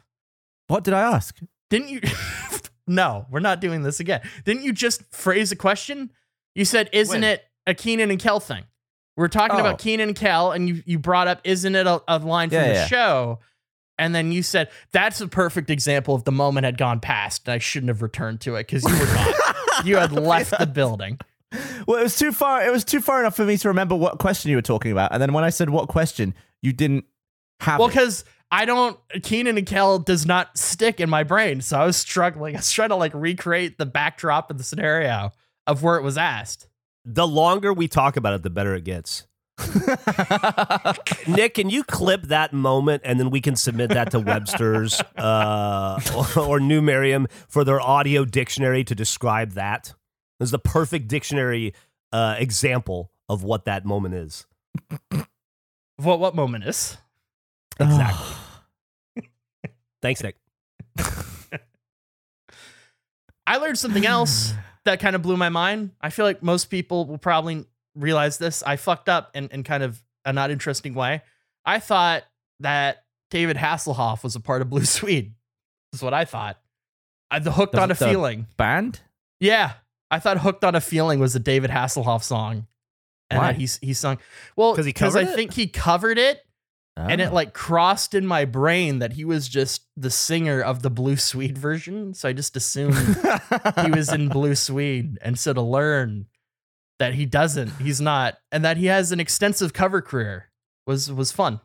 What did I ask? Didn't you? no, we're not doing this again. Didn't you just phrase a question? You said, "Isn't When? it a Kenan and Kel thing?" We're talking Oh. about Kenan and Kel, and you you brought up, "Isn't it a, a line from Yeah, the yeah. show?" And then you said, "That's a perfect example of the moment had gone past, and I shouldn't have returned to it because you were gone. you had left the building." Well, it was too far. It was too far enough for me to remember what question you were talking about. And then when I said what question, you didn't have. Well, because I don't Kenan and Kel does not stick in my brain, so I was struggling. I was trying to like recreate the backdrop of the scenario of where it was asked. The longer we talk about it, the better it gets. Nick, can you clip that moment and then we can submit that to Webster's uh, or, or New Merriam for their audio dictionary to describe that? This is the perfect dictionary uh, example of what that moment is. What what moment is? Exactly. Thanks, Nick. I learned something else that kind of blew my mind. I feel like most people will probably realize this. I fucked up in, in kind of a not interesting way. I thought that David Hasselhoff was a part of Blue Swede. Is what I thought. I the hooked Does on a feeling. band. Yeah, I thought "Hooked on a Feeling" was a David Hasselhoff song, and Why? that he's he sung well 'Cause he I it? think he covered it, and Oh. it ah. like crossed in my brain that he was just the singer of the Blue Swede version. So I just assumed he was in Blue Swede, and so to learn that he doesn't, he's not, and that he has an extensive cover career was was fun.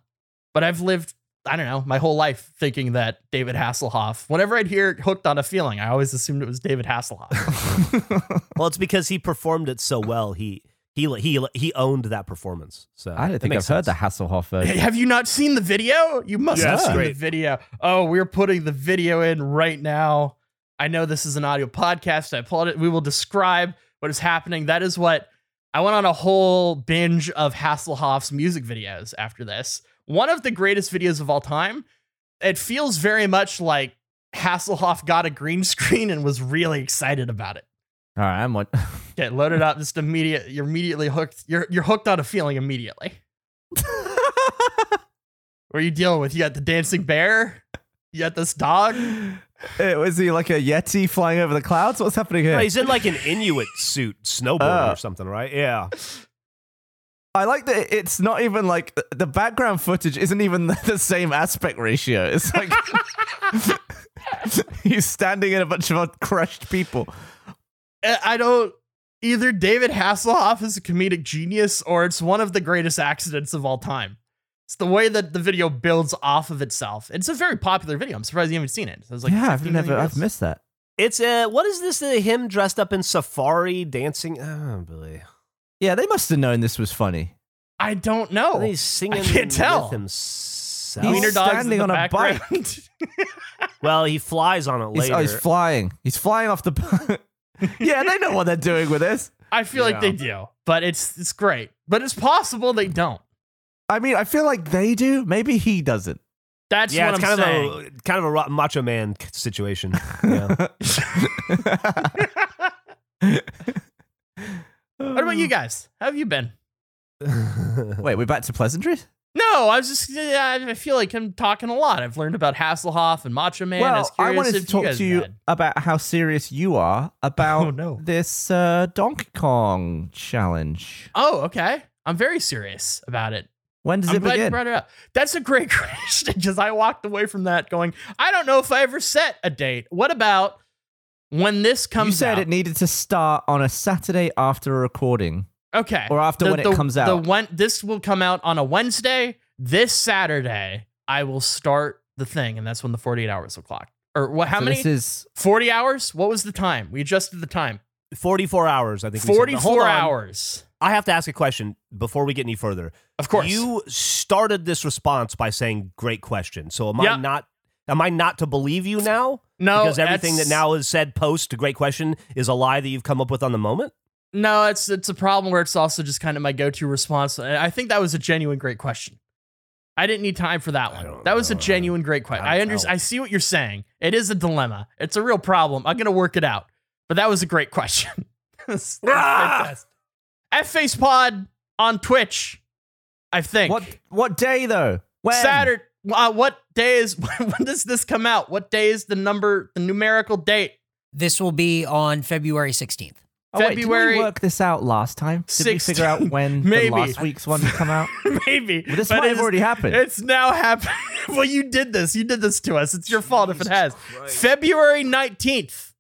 But I've lived. I don't know, my whole life thinking that David Hasselhoff, whenever I'd hear hooked on a feeling, I always assumed it was David Hasselhoff. Well, it's because he performed it so well. He he he he owned that performance. So I don't think I've makes heard the. Hasselhoff version. have you not seen the video? You must Yeah, have it's seen the video. Oh, we're putting the video in right now. I know this is an audio podcast. I apologize. We will describe what is happening. That is what I went on a whole binge of Hasselhoff's music videos after this. One of the greatest videos of all time. It feels very much like Hasselhoff got a green screen and was really excited about it. All right, I'm what? Get loaded up, just immediate. You're immediately hooked. You're you're hooked on a feeling immediately. What are you dealing with? You got the dancing bear. You got this dog. Eh, Was he like a yeti flying over the clouds? What's happening here? No, he's in like an Inuit suit, snowboarding Oh. or something, right? Yeah. I like that it's not even like the background footage isn't even the same aspect ratio. It's like he's standing in a bunch of crushed people. I I don't. Either David Hasselhoff is a comedic genius, or it's one of the greatest accidents of all time. It's the way that the video builds off of itself. It's a very popular video. I'm surprised you haven't seen it. I was like yeah, I've never, I've missed that. It's uh, what is this? Uh, him dressed up in safari dancing? Oh boy, Yeah, they must have known this was funny. I don't know. And he's singing. I can't tell. with himself. He's Wiener dogs standing in the on a bike. background. well, he flies on it He's, later. oh, he's flying. He's flying off the. yeah, they know what they're doing with this. I feel like Yeah. they do, but it's it's great. But it's possible they don't. I mean, I feel like they do. Maybe he doesn't. That's yeah, what it's I'm kind saying. of a kind of a ro- macho man situation. Yeah. what about you guys? How have you been? Wait, we're back to pleasantries. No, I was just. I feel like I'm talking a lot. I've learned about Hasselhoff and Macho Man. I, well, was I curious wanted if to talk guys to you had. about how serious you are about Oh, no. this uh, Donkey Kong challenge. Oh, okay. I'm very serious about it. When does I'm it glad you begin? brought it up. That's a great question because I walked away from that going, I don't know if I ever set a date. What about when this comes You said out? it needed to start on a Saturday after a recording. okay. or after when it comes out. The out. when, this will come out on a Wednesday. This Saturday, I will start the thing, and that's when the 48 hours will clock. Or what? How so many? This is 40 hours? What was the time? We adjusted the time. 44 hours, I think. we said. But 44 on. hours. I have to ask a question before we get any further. Of course. You started this response by saying "great question." So am Yeah. I not? Am I not to believe you now? no, because everything that now is said post to "great question" is a lie that you've come up with on the moment. No, it's it's a problem where it's also just kind of my go-to response. I think that was a genuine great question. I didn't need time for that one. That was a genuine great question. I I don't under, know. I see what you're saying. It is a dilemma. It's a real problem. I'm gonna work it out. But that was a great question. That's- that's Ah! fantastic. F Face Pod on Twitch. I think what? What day though? When? Saturday. Uh, what day is when does this come out? What day is the number, the numerical date? This will be on February 16th. Oh, wait, didn't February we work this out last time? Did we figure out when Maybe. the last week's one would come out? Maybe Well, this But might have already happened. It's now happened. well, you did this. You did this to us. It's your fault if it has. February 19th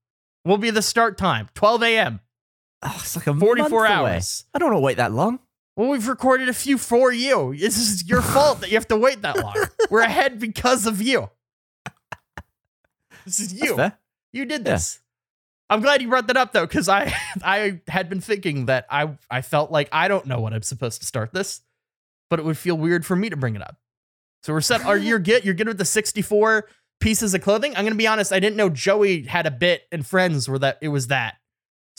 will be the start time, 12 a.m., Oh, it's like a 44 month away. hours. I don't want to wait that long. Well, we've recorded a few for you. This is your fault that you have to wait that long. We're ahead because of you. This is you. You did Yeah. this. I'm glad you brought that up though, because I I had been thinking that I I felt like I don't know when I'm supposed to start this, but it would feel weird for me to bring it up. So we're set. Are you good? You're good with the 64 pieces of clothing? I'm gonna be honest. I didn't know Joey had a bit in Friends where that it was that.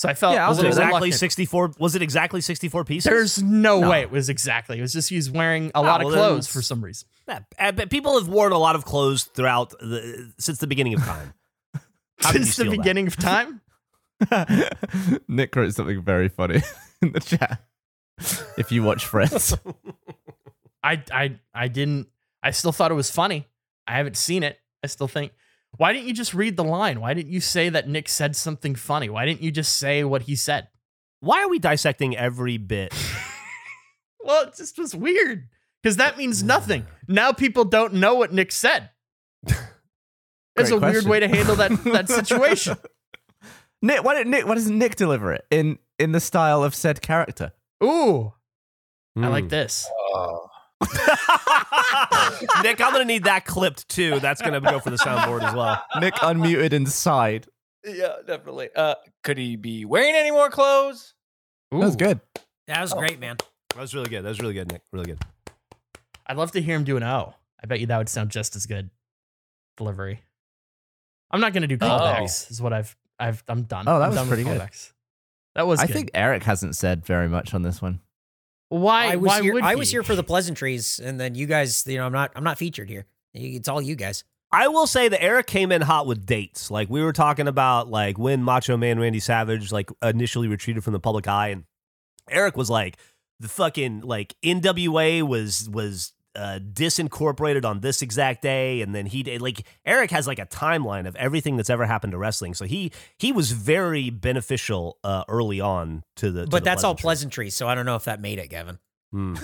So I felt Yeah, Was it exactly reluctant. sixty-four? Was it exactly sixty-four pieces? There's no, No. way it was exactly. It was just he's wearing a lot well, of then clothes for some reason. Yeah, uh, but people have worn a lot of clothes throughout the since the beginning of time. How did you Since the steal that? beginning of time. Nick wrote something very funny in the chat. If you watch Friends, I I I didn't. I still thought it was funny. I haven't seen it. I still think. Why didn't you just read the line? Why didn't you say that Nick said something funny? Why didn't you just say what he said? Why are we dissecting every bit? Well, it just was weird because that means nothing. Now people don't know what Nick said. It's Great a weird way to handle that that situation. Nick, why didn't Nick? Why doesn't Nick deliver it in in the style of said character? Ooh, I Hmm. like this. Nick, I'm gonna need that clipped too. That's gonna go for the soundboard as well. Nick unmuted inside. Yeah, definitely. Uh, could he be wearing any more clothes? Ooh. That was good. That was great, man. That was really good. That was really good, Nick. Really good. I'd love to hear him do an O. I bet you that would sound just as good. Delivery. I'm not gonna do Oh. callbacks. Is what I've I've I'm done. Oh, that I'm was done with pretty good. That was. I good. think Eric hasn't said very much on this one. Why I was why here. would I was here for the pleasantries, and then you guys. You know, I'm not. I'm not featured here. It's all you guys. I will say that Eric came in hot with dates. Like we were talking about, like when Macho Man Randy Savage like initially retreated from the public eye, and Eric was like, the fucking like NWA was was uh, disincorporated on this exact day, and then he did like Eric has like a timeline of everything that's ever happened to wrestling. So he he was very beneficial uh, early on to the. to But the that's all pleasantry. pleasantries, so I don't know if that made it, Gavin. Hmm.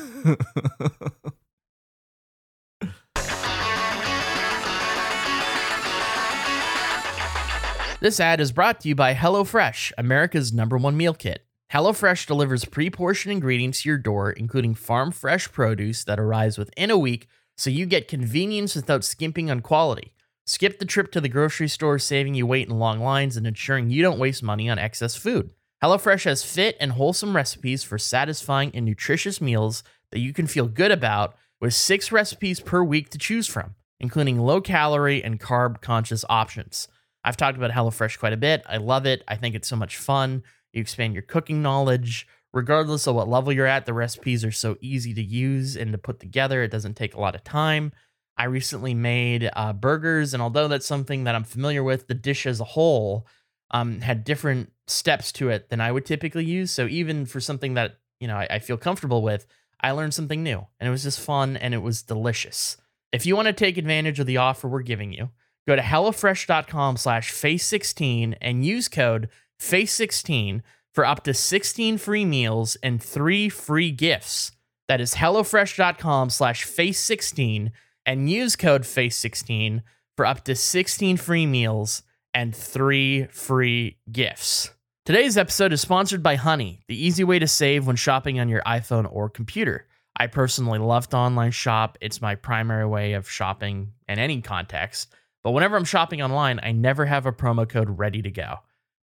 This ad is brought to you by HelloFresh, America's number one meal kit. HelloFresh delivers pre portioned ingredients to your door, including farm fresh produce that arrives within a week, so you get convenience without skimping on quality. Skip the trip to the grocery store, saving you wait in long lines and ensuring you don't waste money on excess food. HelloFresh has fit and wholesome recipes for satisfying and nutritious meals that you can feel good about, with six recipes per week to choose from, including low calorie and carb conscious options. I've talked about HelloFresh quite a bit. I love it. I think it's so much fun. You expand your cooking knowledge. Regardless of what level you're at, the recipes are so easy to use and to put together. It doesn't take a lot of time. I recently made uh, burgers, and although that's something that I'm familiar with, the dish as a whole um, had different steps to it than I would typically use. So even for something that you know I, I feel comfortable with, I learned something new, and it was just fun and it was delicious. If you want to take advantage of the offer we're giving you, go to hellofresh.com slash face16 and use code face16 for up to 16 free meals and three free gifts That is HelloFresh.com slash face16 and use code face16 for up to 16 free meals and three free gifts. Today's episode is sponsored by Honey, the easy way to save when shopping on your iPhone or computer. I personally love to online shop. It's my primary way of shopping in any context. But whenever I'm shopping online, I never have a promo code ready to go.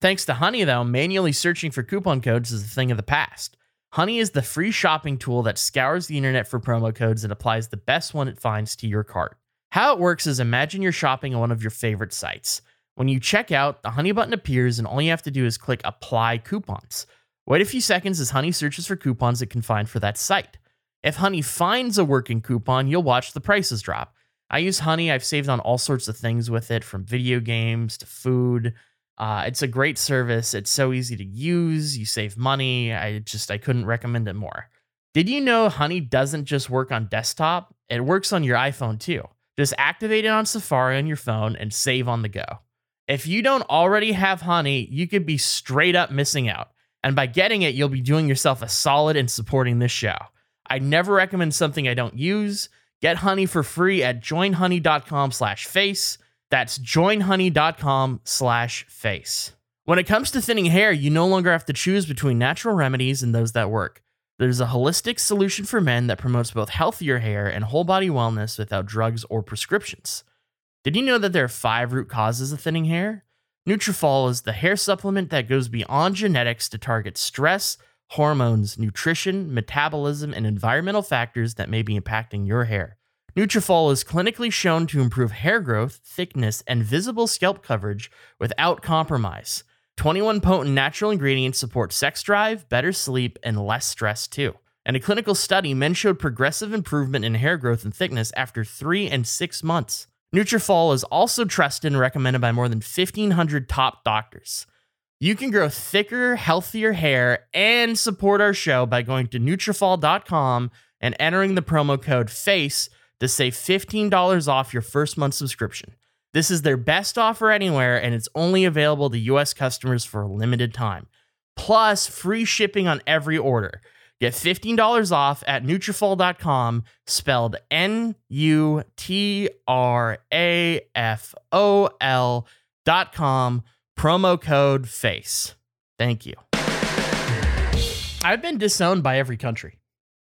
Thanks to Honey, though, manually searching for coupon codes is a thing of the past. Honey is the free shopping tool that scours the internet for promo codes and applies the best one it finds to your cart. How it works is imagine you're shopping on one of your favorite sites. When you check out, the Honey button appears, and all you have to do is click Apply Coupons. Wait a few seconds as Honey searches for coupons it can find for that site. If Honey finds a working coupon, you'll watch the prices drop. I use Honey, I've saved on all sorts of things with it, from video games to food. Uh, it's a great service. It's so easy to use. You save money. I just I couldn't recommend it more. Did you know Honey doesn't just work on desktop? It works on your iPhone too. Just activate it on Safari on your phone and save on the go. If you don't already have Honey, you could be straight up missing out. And by getting it, you'll be doing yourself a solid in supporting this show. I never recommend something I don't use. Get Honey for free at joinhoney.com slash face. That's joinhoney.com slash face. When it comes to thinning hair, you no longer have to choose between natural remedies and those that work. There's a holistic solution for men that promotes both healthier hair and whole body wellness without drugs or prescriptions. Did you know that there are five root causes of thinning hair? Nutrafol is the hair supplement that goes beyond genetics to target stress, hormones, nutrition, metabolism, and environmental factors that may be impacting your hair. Nutrafol is clinically shown to improve hair growth, thickness, and visible scalp coverage without compromise. 21 potent natural ingredients support sex drive, better sleep, and less stress too. In a clinical study, men showed progressive improvement in hair growth and thickness after 3 and 6 months. Nutrafol is also trusted and recommended by more than 1500 top doctors. You can grow thicker, healthier hair and support our show by going to Nutrafol.com and entering the promo code FACE to save $15 off your first month subscription. This is their best offer anywhere, and it's only available to US customers for a limited time. Plus, free shipping on every order. Get $15 off at Nutrafol.com, spelled N-U-T-R-A-F-O-L dot com, promo code FACE. Thank you. I've been disowned by every country.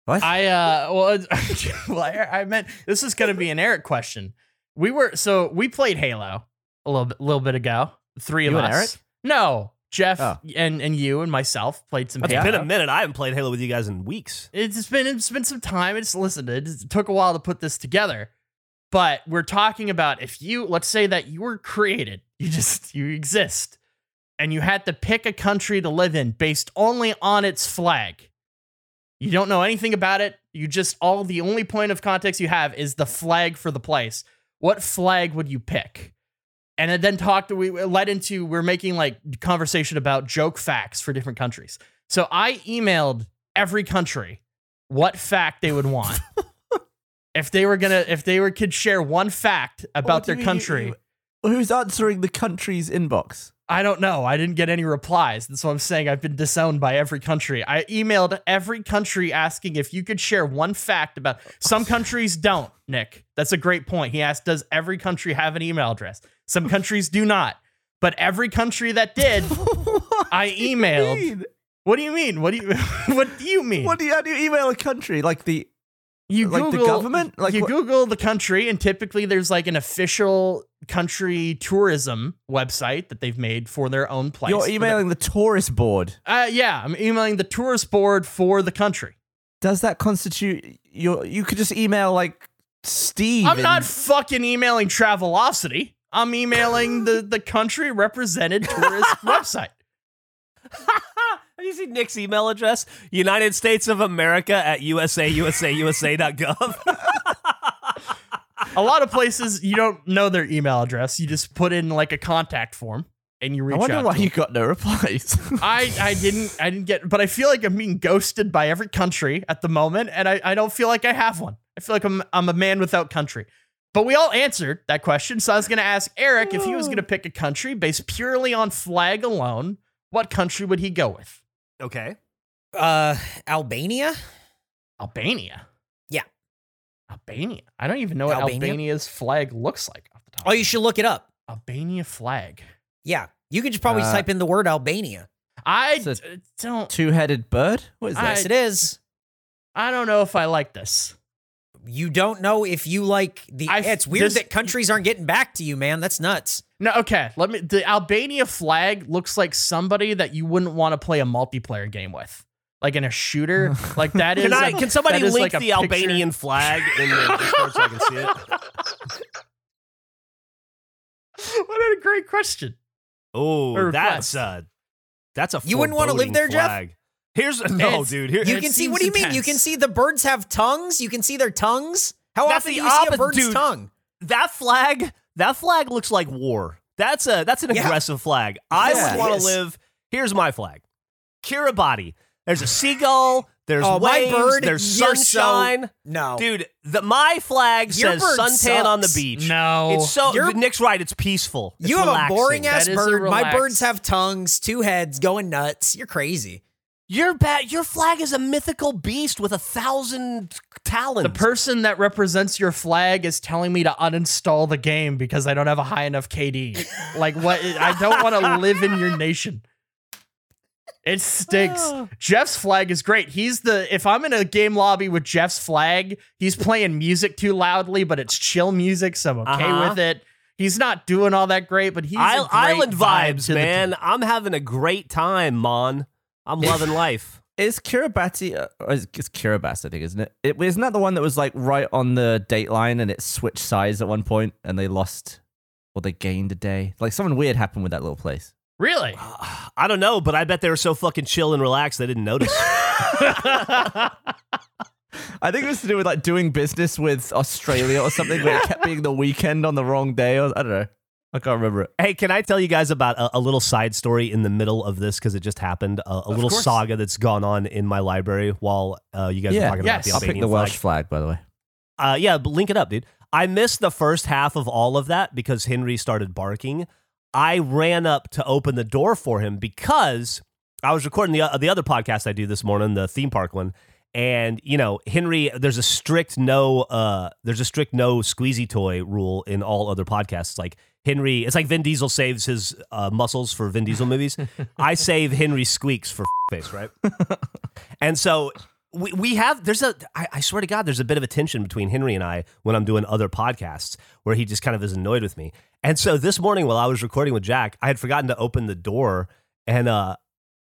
What? I uh well, well I, I meant this is going to be an Eric question. We were so we played Halo a little bit, little bit ago. Three of You us. and Eric? No, Jeff Oh. and and you and myself played some It's Halo. been a minute. I haven't played Halo with you guys in weeks. It's been it's been some time. It's listen, it took a while to put this together. But we're talking about if you let's say that you were created, you just you exist, and you had to pick a country to live in based only on its flag. You don't know anything about it. You just all the only point of context you have is the flag for the place. What flag would you pick? And it then talked we led into we're making like conversation about joke facts for different countries. So I emailed every country what fact they would want. if they were gonna if they were could share one fact about their you mean you- country. you- Who's answering the country's inbox? I don't know. I didn't get any replies. That's what I'm saying. I've been disowned by every country. I emailed every country asking if you could share one fact about some countries don't, Nick. That's a great point. He asked, Does every country have an email address? Some countries do not. But every country that did, I emailed. What do you mean? What do you what do you mean? What do you, how do you email a country? Like the you like the Google, government? Like you what- Google the country, and typically there's like an official country tourism website that they've made for their own place. you're emailing the tourist board. Uh, yeah, I'm emailing the tourist board for the country. Does that constitute your? You could just email like Steve. I'm in- not fucking emailing Travelocity. I'm emailing the the country represented tourist website. Have you seen Nick's email address? United States of America at USA, USA, USA.gov. A lot of places you don't know their email address. You just put in like a contact form and you reach out. I wonder out. why to them. you got no replies. I, I didn't I didn't get but I feel like I'm being ghosted by every country at the moment and I, I don't feel like I have one. I feel like I'm I'm a man without country. But we all answered that question. So I was gonna ask Eric if he was gonna pick a country based purely on flag alone, what country would he go with? Okay. Uh, Albania. Albania. Yeah. Albania. I don't even know what Albania? Albania's flag looks like off the top. Oh, of you my should look it up. Albania flag. Yeah. You could just probably Uh, type in the word Albania. I It's a- d- don't. Two-headed bird. What is I- that? Yes, it is. I don't know if I like this. You don't know if you like the. I- it's weird this- that countries aren't getting back to you, man. That's nuts. No, okay. Let me. The Albania flag looks like somebody that you wouldn't want to play a multiplayer game with, like in a shooter. Like that is. Can I? a- Can somebody link like the picture- Albanian flag in the Discord so I can see it? what a great question. Oh, that's request. uh that's a You wouldn't wanna live foreboding there, Jeff? Flag. Here's no, It's- dude. Here, You can see. What do you mean? You can see the birds have tongues. You can see their tongues. How That's often the do you see a bird's dude. tongue? that flag. That flag looks like war. That's a that's an Yeah. aggressive flag. I Yeah, would want to live. Here's my flag. Kiribati. There's a seagull. There's Oh, my waves. bird, There's you're so- sunshine. No, Dude, the my flag Your says bird suntan on the beach. No. It's so You're- Nick's right. It's peaceful. It's you have a boring ass That is a bird. My birds have tongues, two heads, going nuts. You're crazy. Your bat. Your flag is a mythical beast with a thousand talents. The person that represents your flag is telling me to uninstall the game because I don't have a high enough KD. like what? I don't want to live in your nation. It stinks. Jeff's flag is great. He's the if I'm in a game lobby with Jeff's flag, he's playing music too loudly, but it's chill music, so I'm okay Uh-huh. with it. He's not doing all that great, but he's a great island vibes, man. I'm having a great time, Mon. I'm loving life. Is Kiribati? Uh, or is- it's Kiribati, I think, isn't it? it? Isn't that the one that was like right on the date line and it switched sides at one point and they lost or they gained a day? Like something weird happened with that little place. Really? I don't know, but I bet they were so fucking chill and relaxed they didn't notice. I think it was to do with like doing business with Australia or something, where it kept being the weekend on the wrong day. Or, I don't know. I can't remember it. hey, can I tell you guys about a, a little side story in the middle of this because it just happened? A, a little course. saga that's gone on in my library while uh, you guys Yeah, were talking yes. about I'll the pick the flag. Welsh flag, by the way. Uh, yeah, but link it up, dude. I missed the first half of all of that because Henry started barking. I ran up to open the door for him because I was recording the uh, the other podcast I do this morning, the theme park one, and you know Henry. There's a strict no. Uh, there's a strict no squeezy toy rule in all other podcasts. Like Henry, it's like Vin Diesel saves his uh, muscles for Vin Diesel movies. I save Henry squeaks for face, right? and so we, we have there's a I, I swear to God there's a bit of a tension between Henry and I when I'm doing other podcasts where he just kind of is annoyed with me. And so this morning while I was recording with Jack, I had forgotten to open the door and uh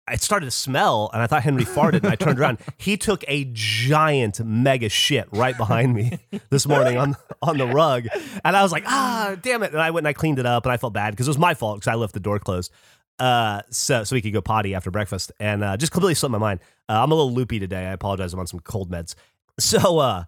it started to smell and I thought Henry farted and I turned around. He took a giant mega shit right behind me this morning on on the rug. And I was like, ah, damn it. And I went and I cleaned it up and I felt bad because it was my fault because I left the door closed. Uh, so so we could go potty after breakfast and uh, just completely slipped my mind. Uh, I'm a little loopy today. I apologize. I'm on some cold meds. So uh,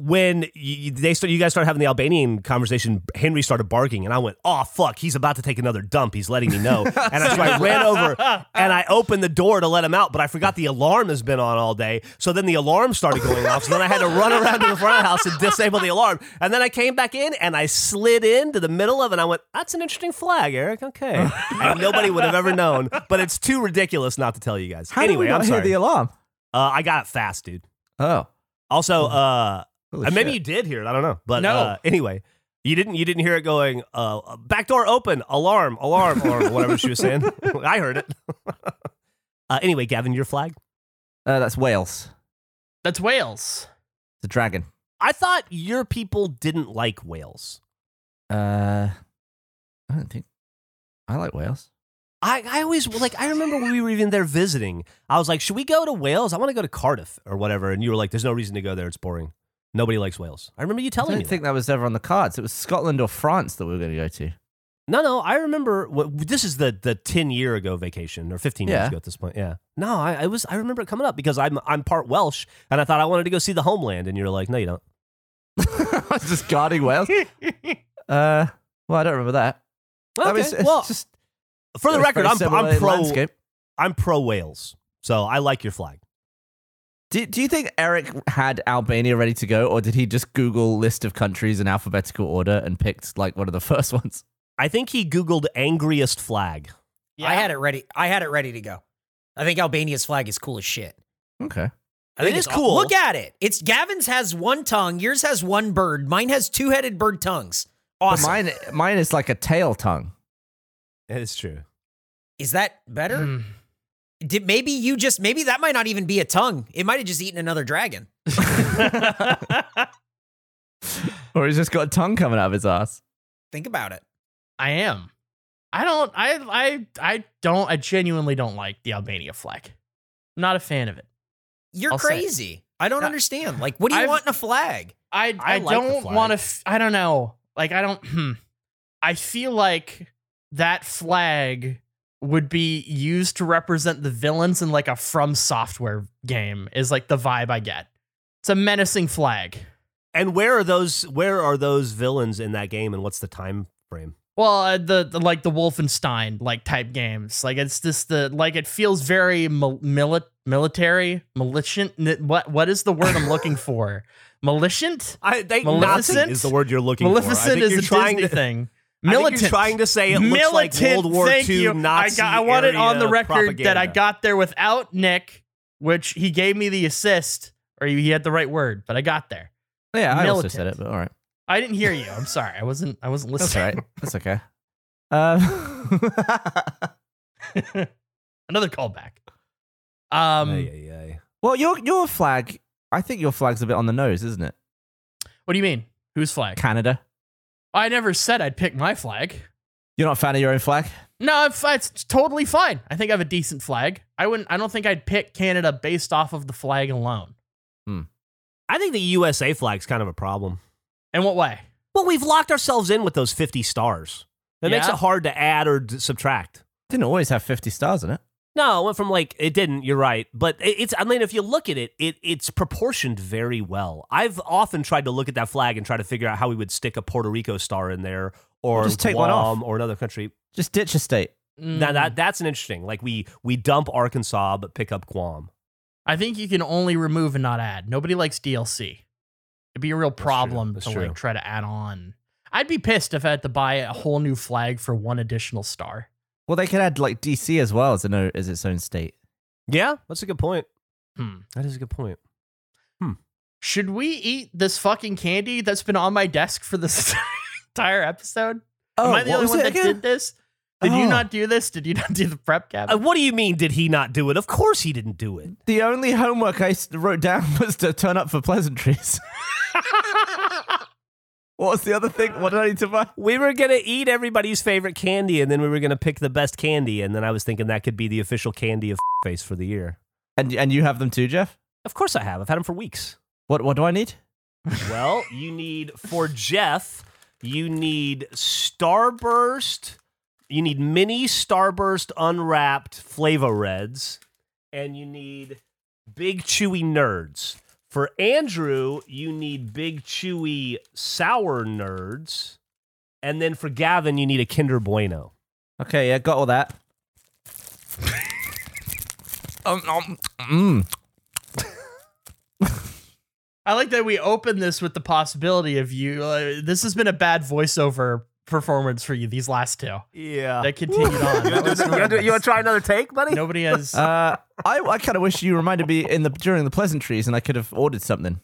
when you, they start, you guys started having the Albanian conversation. Henry started barking, and I went, "Oh fuck, he's about to take another dump." He's letting me know, and I, so I ran over and I opened the door to let him out, but I forgot the alarm has been on all day. So then the alarm started going off. So then I had to run around to the front of the house and disable the alarm, and then I came back in and I slid into the middle of, it and I went, "That's an interesting flag, Eric." Okay, and nobody would have ever known, but it's too ridiculous not to tell you guys. How anyway, did we not I'm hear the alarm? uh, I got it fast, dude. Oh, Also, uh, holy maybe shit. you did hear it. I don't know. But No. uh, anyway, you didn't. You didn't hear it going. Uh, back door open. Alarm. Alarm. Or whatever she was saying. I heard it. uh, anyway, Gavin, your flag. Uh, that's Wales. That's Wales. The dragon. I thought your people didn't like Wales. Uh, I don't think I like Wales. I, I always like I remember when we were even there visiting. I was like, should we go to Wales? I want to go to Cardiff or whatever. And you were like, there's no reason to go there. It's boring. Nobody likes Wales. I remember you telling me. I me. that. think that was ever on the cards. It was Scotland or France that we were going to go to. No, no, I remember. What, this is the the ten year ago vacation or fifteen Yeah. years ago at this point. Yeah. No, I, I was. I remember it coming up because I'm I'm part Welsh and I thought I wanted to go see the homeland, and you're like, no, you don't. I was just guarding Wales. Uh, well, I don't remember that. Okay. it's- it's well, just for the record, I'm I'm pro landscape. I'm pro Wales, so I like your flag. Do, do you think Eric had Albania ready to go, or did he just Google list of countries in alphabetical order and picked like one of the first ones? I think he googled angriest flag. Yeah. I had it ready. I had it ready to go. I think Albania's flag is cool as shit. Okay. I think It it's is cool. Look at it. It's Gavin's has one tongue, yours has one bird, mine has two headed bird tongues. But Awesome. mine, mine is like a tail tongue. It is true. Is that better? Mm. Did maybe you just maybe that might not even be a tongue. It might have just eaten another dragon. Or he's just got a tongue coming out of his ass. Think about it. I am. I don't. I. I. I don't. I genuinely don't like the Albania flag. I'm not a fan of it. You're I'll say it. crazy. I don't understand. Like, what do you I've- want in a flag? I. I I, like don't want to. F- I don't know. Like I don't. Hmm. I feel like that flag would be used to represent the villains in like a From Software game. Is like the vibe I get. It's a menacing flag. And where are those? Where are those villains in that game? And what's the time frame? Well, uh, the, the like the Wolfenstein like type games, like it's just the like it feels very mil- mili- military, militant. What what is the word I'm looking for? Militiant. I think Maleficent? Is the word you're looking Maleficent for. Think is a Disney to, thing. I think Militant. you're trying to say it looks like Militant, World War thank II you. Nazi I, got, I want it on the area record that I got there without Nick, which he gave me the assist, or he had the right word, but I got there. Yeah, I also said it, but all right. I didn't hear you. I'm sorry. I wasn't. I wasn't listening. That's listening. all right. That's okay. Uh, Another callback. Um, Ay, ay, ay. well, your your flag, I think your flag's a bit on the nose, isn't it? what do you mean? Whose flag? Canada. I never said I'd pick my flag. You're not a fan of your own flag? No, it's, it's totally fine. I think I have a decent flag. I wouldn't. I don't think I'd pick Canada based off of the flag alone. Hmm. I think the USA flag's kind of a problem. In what way? Well, we've locked ourselves in with those 50 stars. That makes it hard to add or subtract. Didn't always have 50 stars in it. No, it went from like it didn't. You're right, but it's. I mean, if you look at it, it it's proportioned very well. I've often tried to look at that flag and try to figure out how we would stick a Puerto Rico star in there, or Just take one off. Guam or another country. Just ditch a state. Now Mm, that that's an interesting. Like we we dump Arkansas but pick up Guam. I think you can only remove and not add. Nobody likes DLC. It'd be a real true. problem That's to true. like try to add on. I'd be pissed if I had to buy a whole new flag for one additional star. Well, they could add like DC as well as, an, as its own state. Yeah, that's a good point. Hmm. That is a good point. Should we eat this fucking candy that's been on my desk for this entire episode? Am I the Oh, only one that again? did this? Did you Oh. not do this? Did you not do the prep, Gavin? Uh, what do you mean? Did he not do it? Of course he didn't do it. The only homework I wrote down was to turn up for pleasantries. what was the other thing? What did I need to buy? We were gonna eat everybody's favorite candy, and then we were gonna pick the best candy, and then I was thinking that could be the official candy of face for the year. And and you have them too, Jeff? Of course I have. I've had them for weeks. What what do I need? Well, you need for Jeff, you need Starburst, you need mini Starburst unwrapped Flavor Reds, and you need Big Chewy Nerds. For Andrew, you need Big Chewy Sour Nerds, and then for Gavin, you need a Kinder Bueno. Okay, yeah, got all that. um, um, mm. I like that we open this with the possibility of you. Uh, this has been a bad voiceover performance for you these last two. Yeah. That continued on. you want to try another take, buddy? Nobody has. Uh, I I kind of wish you reminded me in the during the pleasantries, and I could have ordered something.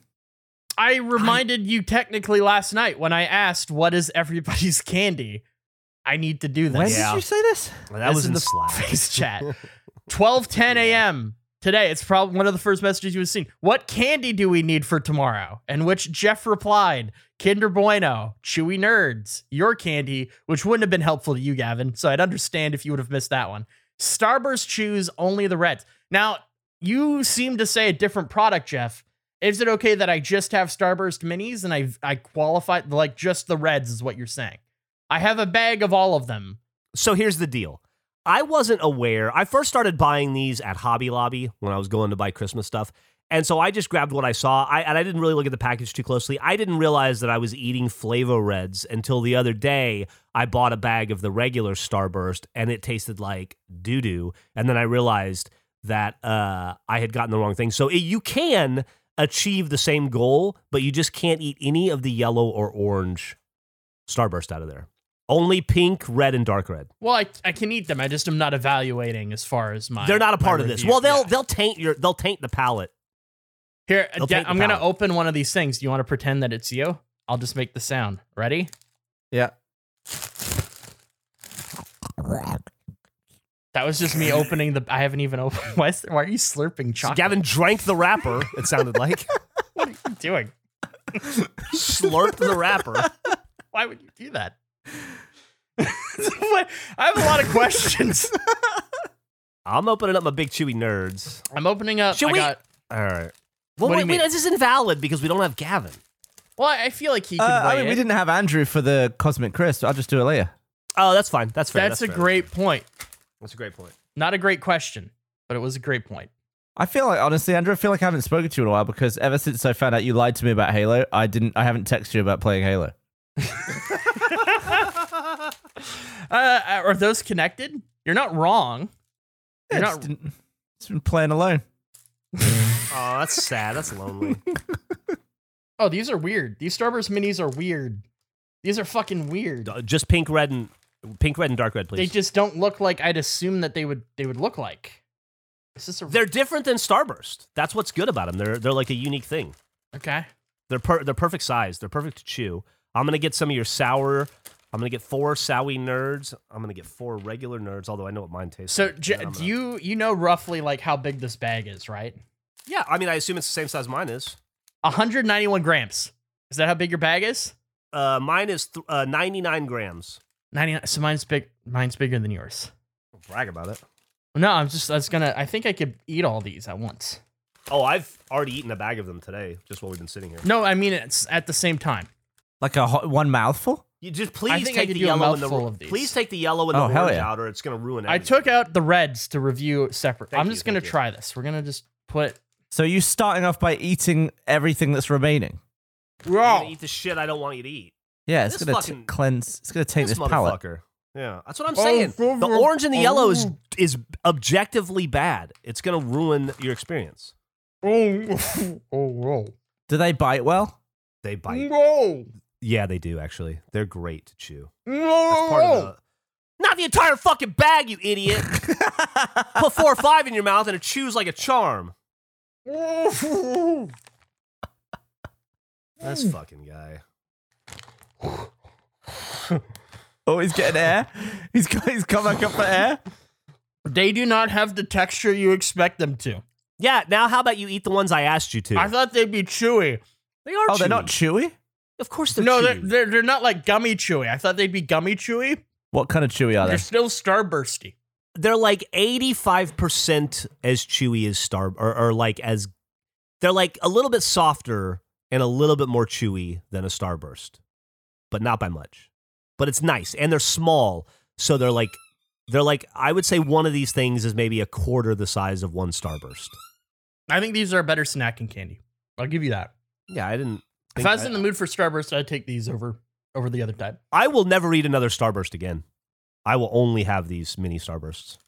I reminded you technically last night when I asked, "What is everybody's candy?" I need to do this. When Yeah. did you say this? That This was in the Slack. face chat. 12 10 a.m. today. It's probably one of the first messages you have seen. What candy do we need for tomorrow? And which Jeff replied, Kinder Bueno, Chewy Nerds, your candy, which wouldn't have been helpful to you, Gavin. So I'd understand if you would have missed that one. Starburst choose only the reds. Now, you seem to say a different product, Jeff. Is it okay that I just have Starburst minis and I I qualify like just the reds is what you're saying? I have a bag of all of them. So here's the deal. I wasn't aware. I first started buying these at Hobby Lobby when I was going to buy Christmas stuff. And so I just grabbed what I saw. I, and I didn't really look at the package too closely. I didn't realize that I was eating FaveReds until the other day. I bought a bag of the regular Starburst and it tasted like doo doo. And then I realized that uh, I had gotten the wrong thing. So it, you can achieve the same goal, but you just can't eat any of the yellow or orange Starburst out of there. Only pink, red, and dark red. Well, I, I can eat them. I just am not evaluating as far as my. They're not a part of this. Well, they'll Yeah. they'll taint your they'll taint the palate. Here, They'll Da- I'm gonna open one of these things. Do you want to pretend that it's you? I'll just make the sound. Ready? Yeah. That was just me opening the. I haven't even opened. Why, is, why are you slurping chocolate? Gavin drank the wrapper. It sounded like what are you doing? slurped the wrapper. Why would you do that? What- I have a lot of questions. I'm opening up my big chewy nerds. I'm opening up. Should I we- got. All right. Well, What do wait, you wait, mean? this is invalid because we don't have Gavin. Well, I feel like he Uh, could I weigh mean, we didn't have Andrew for the Cosmic Crisp. I'll just do it later. Oh, that's fine. That's fair. That's, a fair. great point. That's a great point. Not a great question, but it was a great point. I feel like honestly, Andrew, I feel like I haven't spoken to you in a while because ever since I found out you lied to me about Halo, I didn't. I haven't texted you about playing Halo. Uh, are those connected? You're not wrong. You're Yeah, not. just didn't- been playing alone. Oh, that's sad. That's lonely. Oh, these are weird. These Starburst minis are weird. These are fucking weird. Just pink, red, and pink, red, and dark red, please. They just don't look like I'd assume that they would. They would look like. Is this a They're different than Starburst. That's what's good about them. They're they're like a unique thing. okay? They're per- they're perfect size. They're perfect to chew. I'm gonna get some of your sour. I'm gonna get four sowy nerds. I'm gonna get four regular nerds. Although I know what mine tastes. So, like. J- do you you know roughly like how big this bag is, right? Yeah, I mean, I assume it's the same size mine is. 191 grams. Is that how big your bag is? Uh, mine is th- uh, 99 grams. 99. So mine's big. Mine's bigger than yours. Don't brag about it. No, I'm just. That's gonna. I think I could eat all these at once. Oh, I've already eaten a bag of them today, just while we've been sitting here. No, I mean it's at the same time. Like a hot, one mouthful. You just please think I take could the do a yellow and the mouthful of these. please take the yellow and Oh, the hell orange yeah. out, or it's gonna ruin. I took out the reds to review separate. Thank I'm you, just gonna thank you. try this. We're gonna just put. So you starting off by eating everything that's remaining. I'm gonna eat the shit I don't want you to eat. Yeah, it's This gonna t- fucking- cleanse. It's gonna taint this this, palate. motherfucker. Yeah, that's what I'm Oh, saying. so the good. orange and the yellow is is objectively bad. It's gonna ruin your experience. Oh, oh, Do they bite well? They bite. no, Yeah, they do actually. They're great to chew. no, That's part of the. Not the entire fucking bag, you idiot. Put four or five in your mouth and it chews like a charm. The. This mm. fucking guy. Oh, he's getting air. He's got. He's come back up for air. They do not have the texture you expect them to. Yeah, now how about you eat the ones I asked you to? I thought they'd be chewy. they are Oh, they're not chewy. Of course they're no, they're, they're they're not like gummy chewy. I thought they'd be gummy chewy. What kind of chewy are they? They're still starbursty. They're like 85% as chewy as star or, or like as they're like a little bit softer and a little bit more chewy than a starburst but not by much but it's nice and they're small so they're like they're like i would say one of these things is maybe a quarter the size of one starburst I think these are a better snacking candy. I'll give you that. yeah i didn't If I was I, in the mood for starburst, I'd take these over over the other type. I will never eat another starburst again i will only have these mini starbursts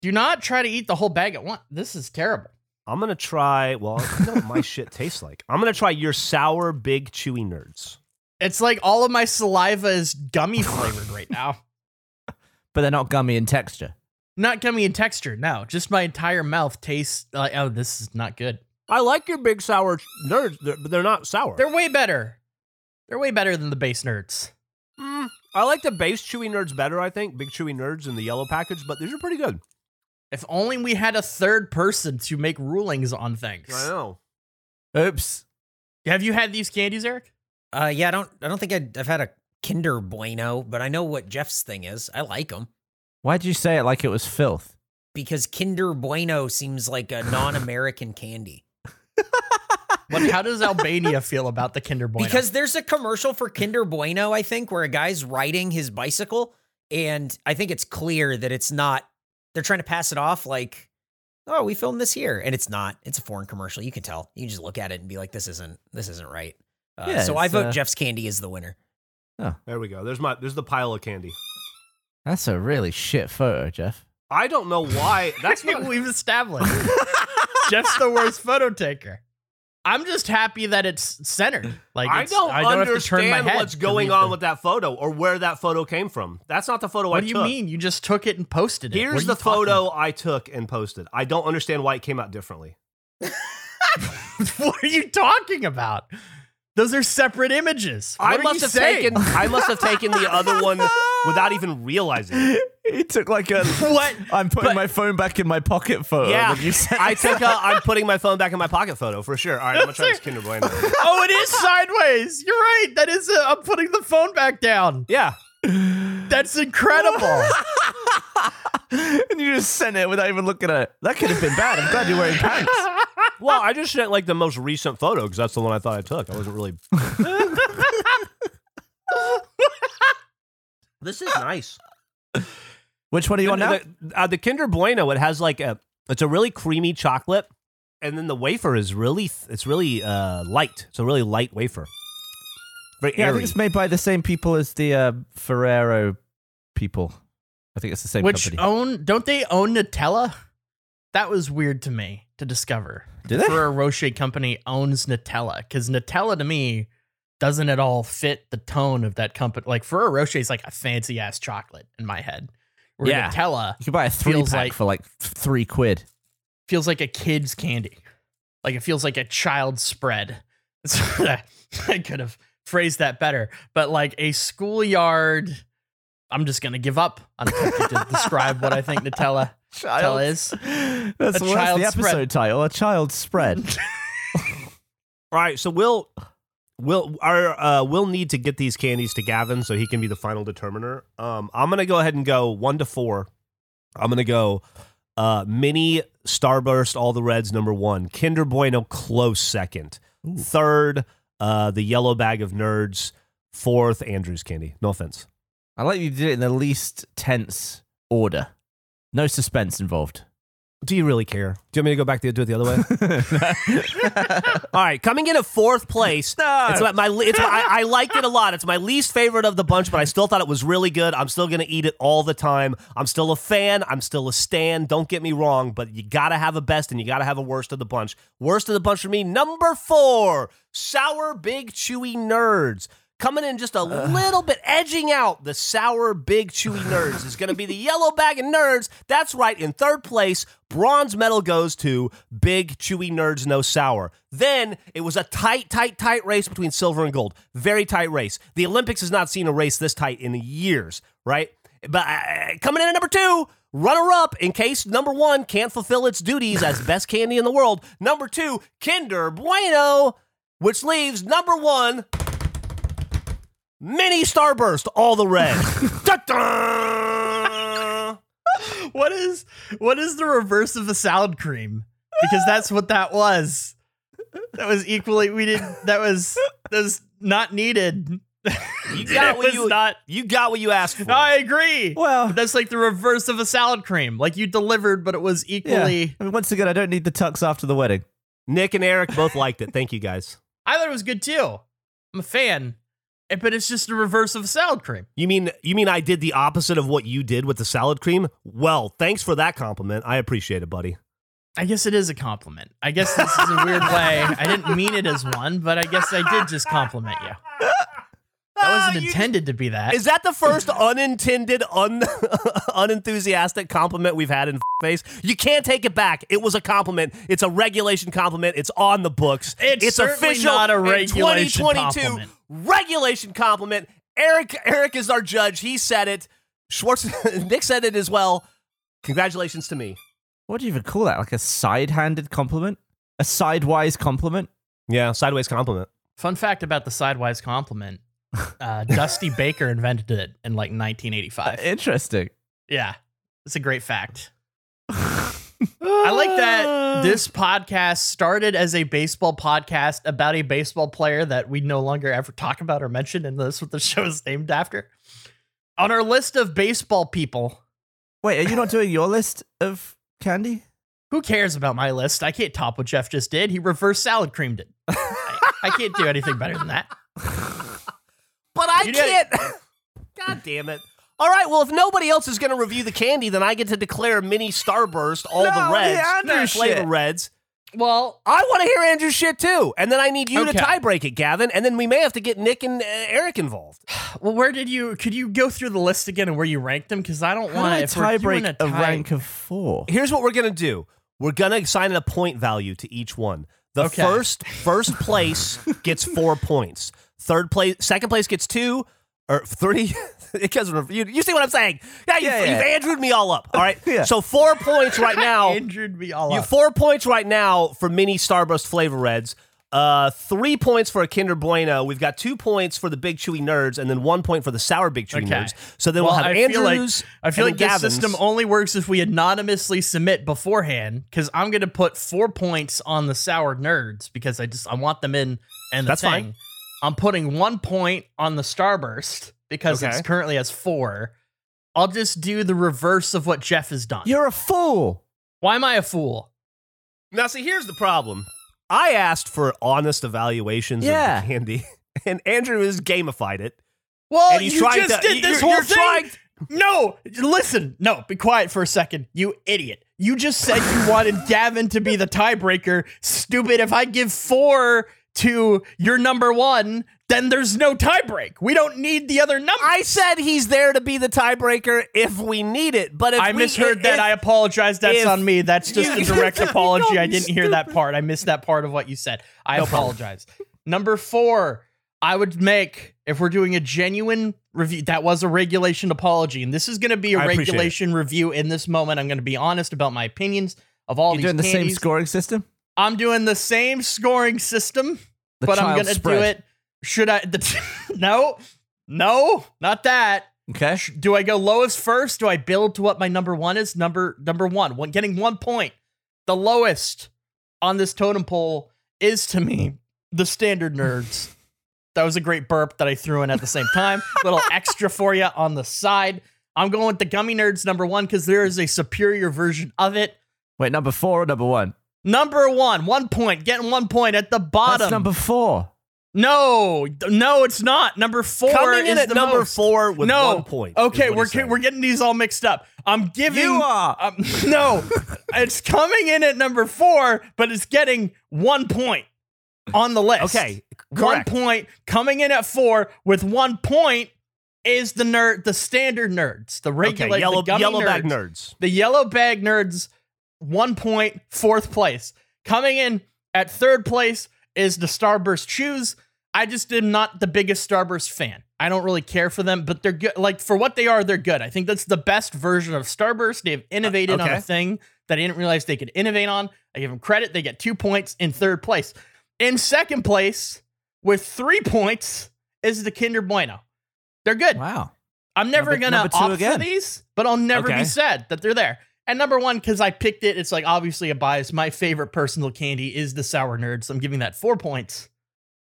Do not try to eat the whole bag at once. This is terrible. i'm gonna try well i know what my shit tastes like i'm gonna try your sour big chewy nerds It's like all of my saliva is gummy flavored right now. But they're not gummy in texture. Not gummy in texture, no. Just my entire mouth tastes like, oh, this is not good. I like your big sour nerds, they're- but they're not sour. They're way better. They're way better than the base nerds. Mm, I like the base chewy nerds better. I think big chewy nerds in the yellow package, but these are pretty good. If only we had a third person to make rulings on things. I know. Oops. Have you had these candies, Eric? Uh, yeah, I don't. I don't think I'd, I've had a Kinder Bueno, but I know what Jeff's thing is. I like them Why'd you say it like it was filth? because Kinder Bueno seems like a non-American candy. Like, how does Albania feel about the Kinder Bueno? Because there's a commercial for Kinder Bueno, I think, where a guy's riding his bicycle, and I think it's clear that it's not. They're trying to pass it off like, "Oh, we filmed this here," and it's not. It's a foreign commercial. You can tell. You can just look at it and be like, "This isn't. This isn't right." Uh, Yeah, so I vote uh, Jeff's Candy is the winner. Oh. There we go. There's my there's the pile of candy. That's a really shit photo, Jeff. I don't know why. That's what we've established. Jeff's the worst photo taker. I'm just happy that it's centered. Like I don't, I don't have to turn my understand what's going on with that photo or where that photo came from. That's not the photo I took. What do you mean? You just took it and posted it. Here's the photo I took and posted. I don't understand why it came out differently. what are you talking about? Those are separate images. What I must have saying? taken. I must have taken the other one without even realizing. it. He took like a What? I'm putting But- my phone back in my pocket photo. Yeah, that you sent I took. A, I'm putting my phone back in my pocket photo for sure. All right, I'm gonna try this Kinder Bueno. oh, it is sideways. You're right. That is. i I'm putting the phone back down. Yeah, That's incredible. and you just sent it without even looking at it. That could have been bad. I'm glad you're wearing pants. Well, I just sent like the most recent photo because that's the one I thought I took. I wasn't really. This is nice. Which one do you want now? The, uh, the Kinder Bueno, it has like a. It's a really creamy chocolate, and then the wafer is really. th- It's really uh, light. It's a really light wafer. Very Yeah, I think it's made by the same people as the uh, Ferrero people. I think it's the same Which company. own? Don't they own Nutella? That was weird to me to discover. Do they? Ferrero Rocher company owns Nutella because Nutella to me doesn't at all fit the tone of that company. Like Ferrero Rocher is like a fancy ass chocolate in my head. Where Yeah. Nutella you could buy a three pack like- for like three quid. feels like a kid's candy. Like it feels like a child's spread. I could have phrased that better, but like a schoolyard. I'm just gonna give up on attempting to describe what I think Nutella Nutella is. That's, A well, that's child's the episode spread. title. A child's spread. right. so we'll we'll our uh, we'll need to get these candies to Gavin so he can be the final determiner. Um, I'm gonna go ahead and go one to four. I'm gonna go uh, mini Starburst, all the reds number one, Kinder Bueno close second, third uh, the yellow bag of nerds, fourth Andrew's candy. No offense. I like you did it in the least tense order. No suspense involved. Do you really care? Do you want me to go back to do it the other way? All right, coming in at fourth place. No. It's my, it's my, I, I liked it a lot. It's my least favorite of the bunch, but I still thought it was really good. I'm still gonna eat it all the time. I'm still a fan. I'm still a stan. Don't get me wrong, but you gotta have a best and you gotta have a worst of the bunch. Worst of the bunch for me, number four, sour big chewy nerds. Coming in just a little bit, edging out the sour big chewy nerds is going to be the yellow bag of nerds. That's right. In third place, bronze medal goes to big chewy nerds, no sour. Then it was a tight, tight, tight race between silver and gold. Very tight race. The Olympics has not seen a race this tight in years, right? But uh, coming in at number two, runner up in case number one can't fulfill its duties as best candy in the world. Number two, Kinder Bueno, which leaves number one, Mini Starburst, all the red. What is what is the reverse of a salad cream? Because that's what that was. That was equally we didn't that was that was not needed. You got It what you not you got what you asked for. I agree. Well, That's like the reverse of a salad cream. Like you delivered, but it was yeah. equally. I mean, once again, I don't need the tux after the wedding. Nick and Eric both liked it. Thank you guys. I thought it was good too. I'm a fan, Eh, but it's just the reverse of salad cream. You mean you mean I did the opposite of what you did with the salad cream? Well, thanks for that compliment. I appreciate it, buddy. I guess it is a compliment. I guess this is a weird way. I didn't mean it as one, but I guess I did just compliment you. That wasn't Ah, you- intended to be that. Is that the first unintended, un- unenthusiastic compliment we've had in face? You can't take it back. It was a compliment. It's a regulation compliment. It's on the books. It's certainly official. not a in regulation 2022 compliment. regulation compliment. Eric, Eric is our judge. He said it. Schwartz, Nick said it as well. Congratulations to me. What do you even call that? Like a side-handed compliment? A sidewise compliment? Yeah, sideways compliment. Fun fact about the sidewise compliment: uh, Dusty Baker invented it in like 1985. Interesting. Yeah, it's a great fact. I like that this podcast started as a baseball podcast about a baseball player that we no longer ever talk about or mention, and that's what the show is named after. On our list of baseball people, Wait, are you not doing your list of candy? who cares about my list? I can't top what Jeff just did. He reverse salad creamed it. I, I can't do anything better than that. But I can't. God damn it. All right, well, if nobody else is going to review the candy, then I get to declare mini Starburst, all No, the the reds, Andrew flavor shit. reds. Well, I want to hear Andrew's shit too. And then I need you to Okay. tie break it, Gavin. And then we may have to get Nick and uh, Eric involved. well, where did you? Could you go through the list again and where you ranked them? Because I don't How want do to. I tie break a, a rank of four? Here's what we're going to do we're going to assign a point value to each one. The Okay. first first place gets four points. Third place, second place gets two or three. Because you, you see what I'm saying? Yeah, you, Yeah, yeah. you've Andrewed me all up. All right. Yeah. So four points right now. Injured me all You up. four points right now for mini Starburst flavor reds. Uh, three points for a Kinder Bueno. We've got two points for the Big Chewy Nerds, and then one point for the Sour Big Chewy Okay. Nerds. So then well, we'll have I feel like Andrews. I feel like this Gavin's. system only works if we anonymously submit beforehand. Because I'm gonna put four points on the sour nerds because I just I want them in and the That's thing. fine. I'm putting one point on the starburst because Okay. it's currently has four. I'll just do the reverse of what Jeff has done. You're a fool. Why am I a fool? Now, see, here's the problem. I asked for honest evaluations Yeah. of the candy, and Andrew has gamified it. Well, you trying just to. did this you're- whole you're thing. trying- No, listen. No, be quiet for a second. You idiot. You just said you wanted Gavin to be the tiebreaker. Stupid. If I give four to your number one, then there's no tiebreak. We don't need the other number. I said he's there to be the tiebreaker if we need it, but if I we, misheard if, that. I apologize. That's on me. That's just a direct apology. I didn't hear that part. I missed that part of what you said. I No apologize. Number four, I would make if we're doing a genuine review. That was a regulation apology, and this is going to be a I regulation review. In this moment, I'm going to be honest about my opinions of all You're these doing the same scoring system. I'm doing the same scoring system, The but I'm going to do it. Should I? The, no, no, not that. Okay. Do I go lowest first? Do I build to what my number one is? Number number one, one getting one point. The lowest on this totem pole is to me the standard nerds. That was a great burp that I threw in at the same time. Little extra for you on the side. I'm going with the gummy nerds number one because there is a superior version of it. Wait, number four or number one? Number one, one point, getting one point at the bottom. That's number four. no, no, it's not. Number four coming in is at the number most. four with no. one point. Okay, we're we're getting these all mixed up. I'm giving You are. um, no, it's coming in at number four, but it's getting one point on the list. okay. one point coming in at four with one point is the nerd, the standard nerds, the regular Okay, yellow the yellow nerds, bag nerds. the yellow bag nerds. One point, fourth place. Coming in at third place is the Starburst Chews. I just am not the biggest Starburst fan. I don't really care for them, but they're good. Like for what they are, they're good. I think that's the best version of Starburst. They've innovated on okay. a thing that I didn't realize they could innovate on. I give them credit. They get two points in third place. In second place, with three points, is the Kinder Bueno. They're good. Wow. I'm never Number- gonna number opt for these, but I'll never Okay. be sad that they're there. And number one, because I picked it, it's like obviously a bias. My favorite personal candy is the sour nerd, so I'm giving that four points.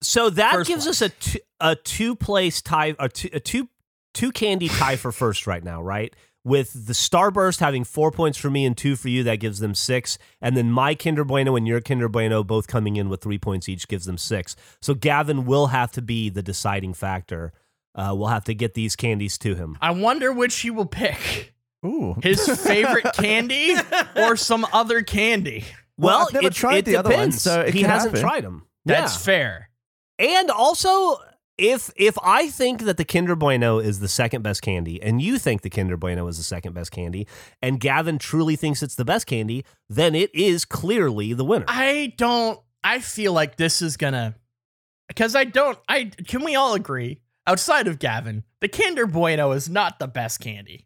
So that First gives us a two, a two place tie, a two, a two two candy tie for first right now, right? With the Starburst having four points for me and two for you, that gives them six. And then my Kinder Bueno and your Kinder Bueno both coming in with three points each gives them six. So Gavin will have to be the deciding factor. Uh, we'll have to get these candies to him. I wonder which he will pick: Ooh. his favorite candy or some other candy. Well, Well, I've never it, tried it the other one, depends. so it he hasn't happen. tried them. That's Yeah. fair. And also, if if I think that the Kinder Bueno is the second best candy, and you think the Kinder Bueno is the second best candy, and Gavin truly thinks it's the best candy, then it is clearly the winner. I don't. I feel like this is gonna because I don't. I can we all agree outside of Gavin, the Kinder Bueno is not the best candy.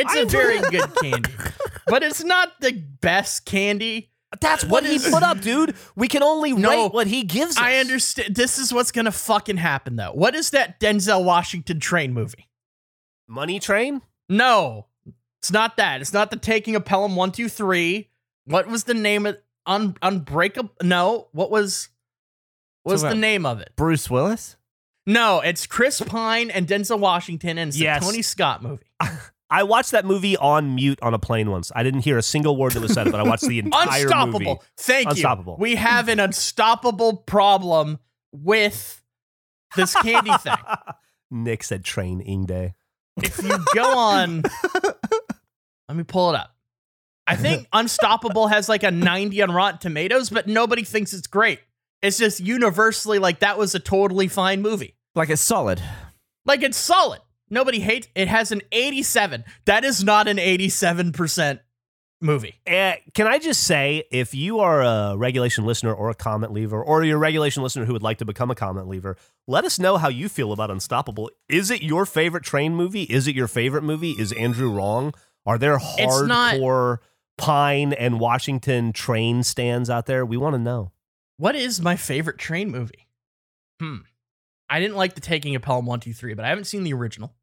It's a I- very good candy, but it's not the best candy. That's what, What he is- put up, dude. We can only No, rate what he gives us. I understand. This is what's gonna fucking happen though. What is that Denzel Washington train movie? Money Train. No, it's not that. It's not the Taking of Pelham One Two Three. What was the name of Un Unbreakable? No, what was what was So the name of it? Bruce Willis? No, it's Chris Pine and Denzel Washington, and it's Yes. a Tony Scott movie. I watched that movie on mute on a plane once. I didn't hear a single word that was said, but I watched the entire movie. Unstoppable. movie. Thank Unstoppable. you. We have an unstoppable problem with this candy thing. Nick said training day. If you go on, let me pull it up. I think Unstoppable has like a 90 on Rotten Tomatoes, but nobody thinks it's great. It's just universally like that was a totally fine movie. Like it's solid. Like it's solid. Nobody hates it. Has an 87. That is not an 87% movie. Uh, can I just say, if you are a regulation listener or a comment leaver, or you're a regulation listener who would like to become a comment leaver, let us know how you feel about Unstoppable. Is it your favorite train movie? Is it your favorite movie? Is Andrew wrong? Are there hardcore Pine and Washington train stands out there? We want to know. What is my favorite train movie? Hmm. I didn't like the Taking of Pelham 123, but I haven't seen the original.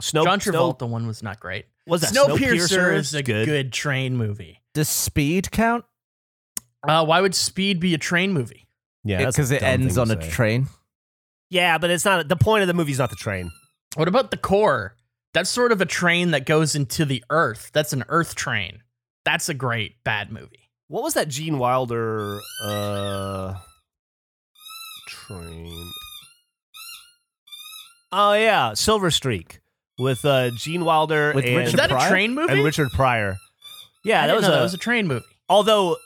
Snow, John Snow- Travolta one was not great. was that Snowpiercer is a good. good. train movie. Does speed count? Uh, why would Speed be a train movie? Yeah, Because it dumb ends on a say. train. Yeah, but it's not the point of the movie is not the train. What about the core? That's sort of a train that goes into the earth. That's an earth train. That's a great bad movie. What was that Gene Wilder uh train? Oh yeah, Silver Streak with uh Gene Wilder With and, Is Richard that Pryor? a train movie? and Richard Pryor. Yeah, I that didn't was know a, that was a train movie. although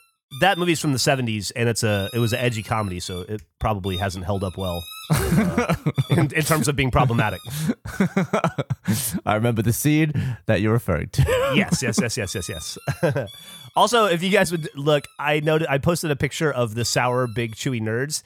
that movie's from the 70s and it's a it was an edgy comedy, so it probably hasn't held up well uh, in, in terms of being problematic. I remember the scene that you're referring to. yes, yes, yes, yes, yes, yes. also, if you guys would look, I noted I posted a picture of the sour big chewy nerds.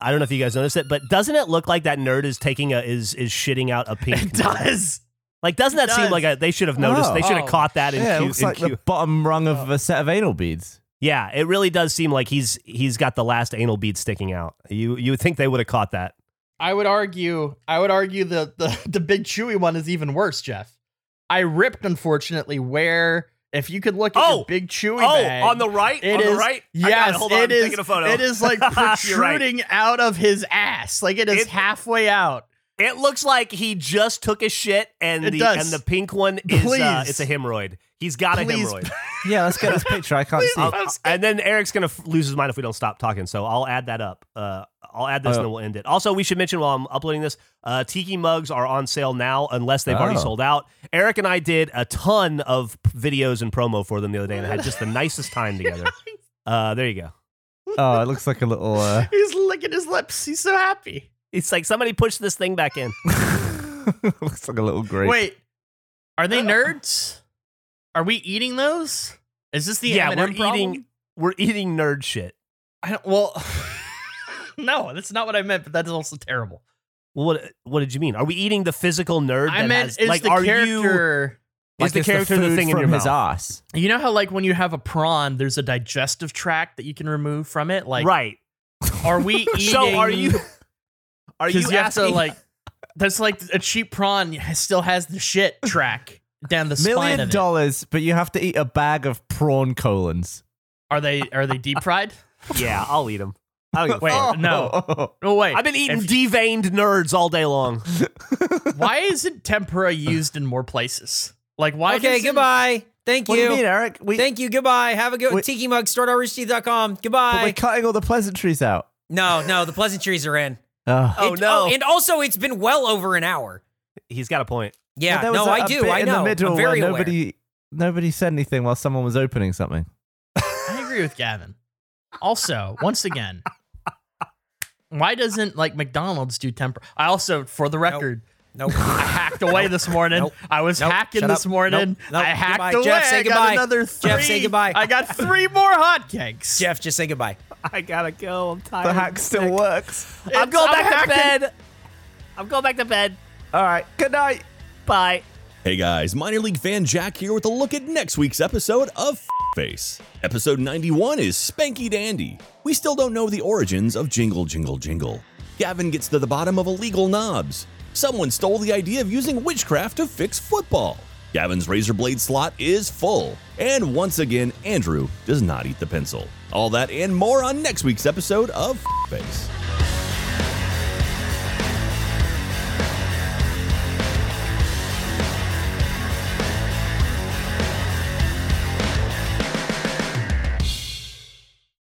I don't know if you guys noticed it, but doesn't it look like that nerd is taking a is is shitting out a pink? It nerd? does. Like, doesn't that It seem does. like a, they should have noticed? Oh. they should have Oh. caught that in yeah, it looks in like Q. the bottom rung of a set of anal beads. yeah, it really does seem like he's he's got the last anal bead sticking out. You you would think they would have caught that. I would argue. I would argue the the the big chewy one is even worse, Jeff. I ripped, unfortunately, where if you could look at Oh! big chewy Oh, bag, on the right, It on is the right. I got Yes, it. hold on. it is- taking a photo. It is like You're right. protruding out of his ass. Like it is It- halfway out. It looks like he just took a shit, and It the does. and the pink one is uh, it's a hemorrhoid. He's got a Please. hemorrhoid. Yeah, let's get this picture. I can't Please see. post it. And then Eric's gonna f- lose his mind if we don't stop talking. So I'll add that up. Uh, I'll add this Oh. and then we'll end it. Also, we should mention while I'm uploading this, uh, Tiki mugs are on sale now unless they've already Oh. sold out. Eric and I did a ton of p- videos and promo for them the other day and had just the nicest time together. Uh, there you go. Oh, it looks like a little. Uh, He's licking his lips. He's so happy. It's like somebody pushed this thing back in. looks like a little grape. Wait, are they nerds? Are we eating those? Is this the yeah, M&M we're problem? eating we're eating nerd shit. I don't, well, no, that's not what I meant. But that is also terrible. Well, what what did you mean? Are we eating the physical nerd? I that meant has- is like the are you character. is the character the, food thing in your his mouth? ass? You know how like when you have a prawn, there's a digestive tract that you can remove from it. Like, right. are we eating? So are you are you, Because you, have to like. That's like a cheap prawn still has the shit track down the spine Million of it. dollars, but you have to eat a bag of prawn colons. Are they are they deep fried? Yeah, I'll eat them. I don't Wait, fuck. no. Oh wait, I've been eating If- deveined nerds all day long. why isn't tempura used in more places? Like why? Okay, goodbye. Thank you. What do you. you mean, Eric? We, Thank you. Goodbye. Have a good We- Tiki Mug. Store.roosterteeth.com. but we're Goodbye. cutting all the pleasantries out. No, no, the pleasantries are in. Oh. Oh It- no, oh, and also, it's been well over an hour. he's got a point. Yeah, But there was no, a- I a do. bit I in know. the middle I'm very where aware. nobody nobody said anything while someone was opening something. I agree with Gavin. Also, once again, why doesn't like McDonald's do tempura? I also, for the record, Nope. I hacked away this morning. Nope. I was Nope. hacking Shut this up. morning. Nope. Nope. I hacked Goodbye. away. Jeff, say I got goodbye. another three. Jeff, say goodbye. I got three more hotcakes. Jeff, just say goodbye. I gotta go. I'm tired. The hack still works. I'm going I'm back to bed. I'm going back to bed. All right. Good night. Bye. Hey guys, minor league fan Jack here with a look at next week's episode of Face. Episode 91 is Spanky Dandy. We still don't know the origins of Jingle Jingle Jingle. Gavin gets to the bottom of illegal knobs. Someone stole the idea of using witchcraft to fix football. Gavin's razor blade slot is full. And once again, Andrew does not eat the pencil. All that and more on next week's episode of Face.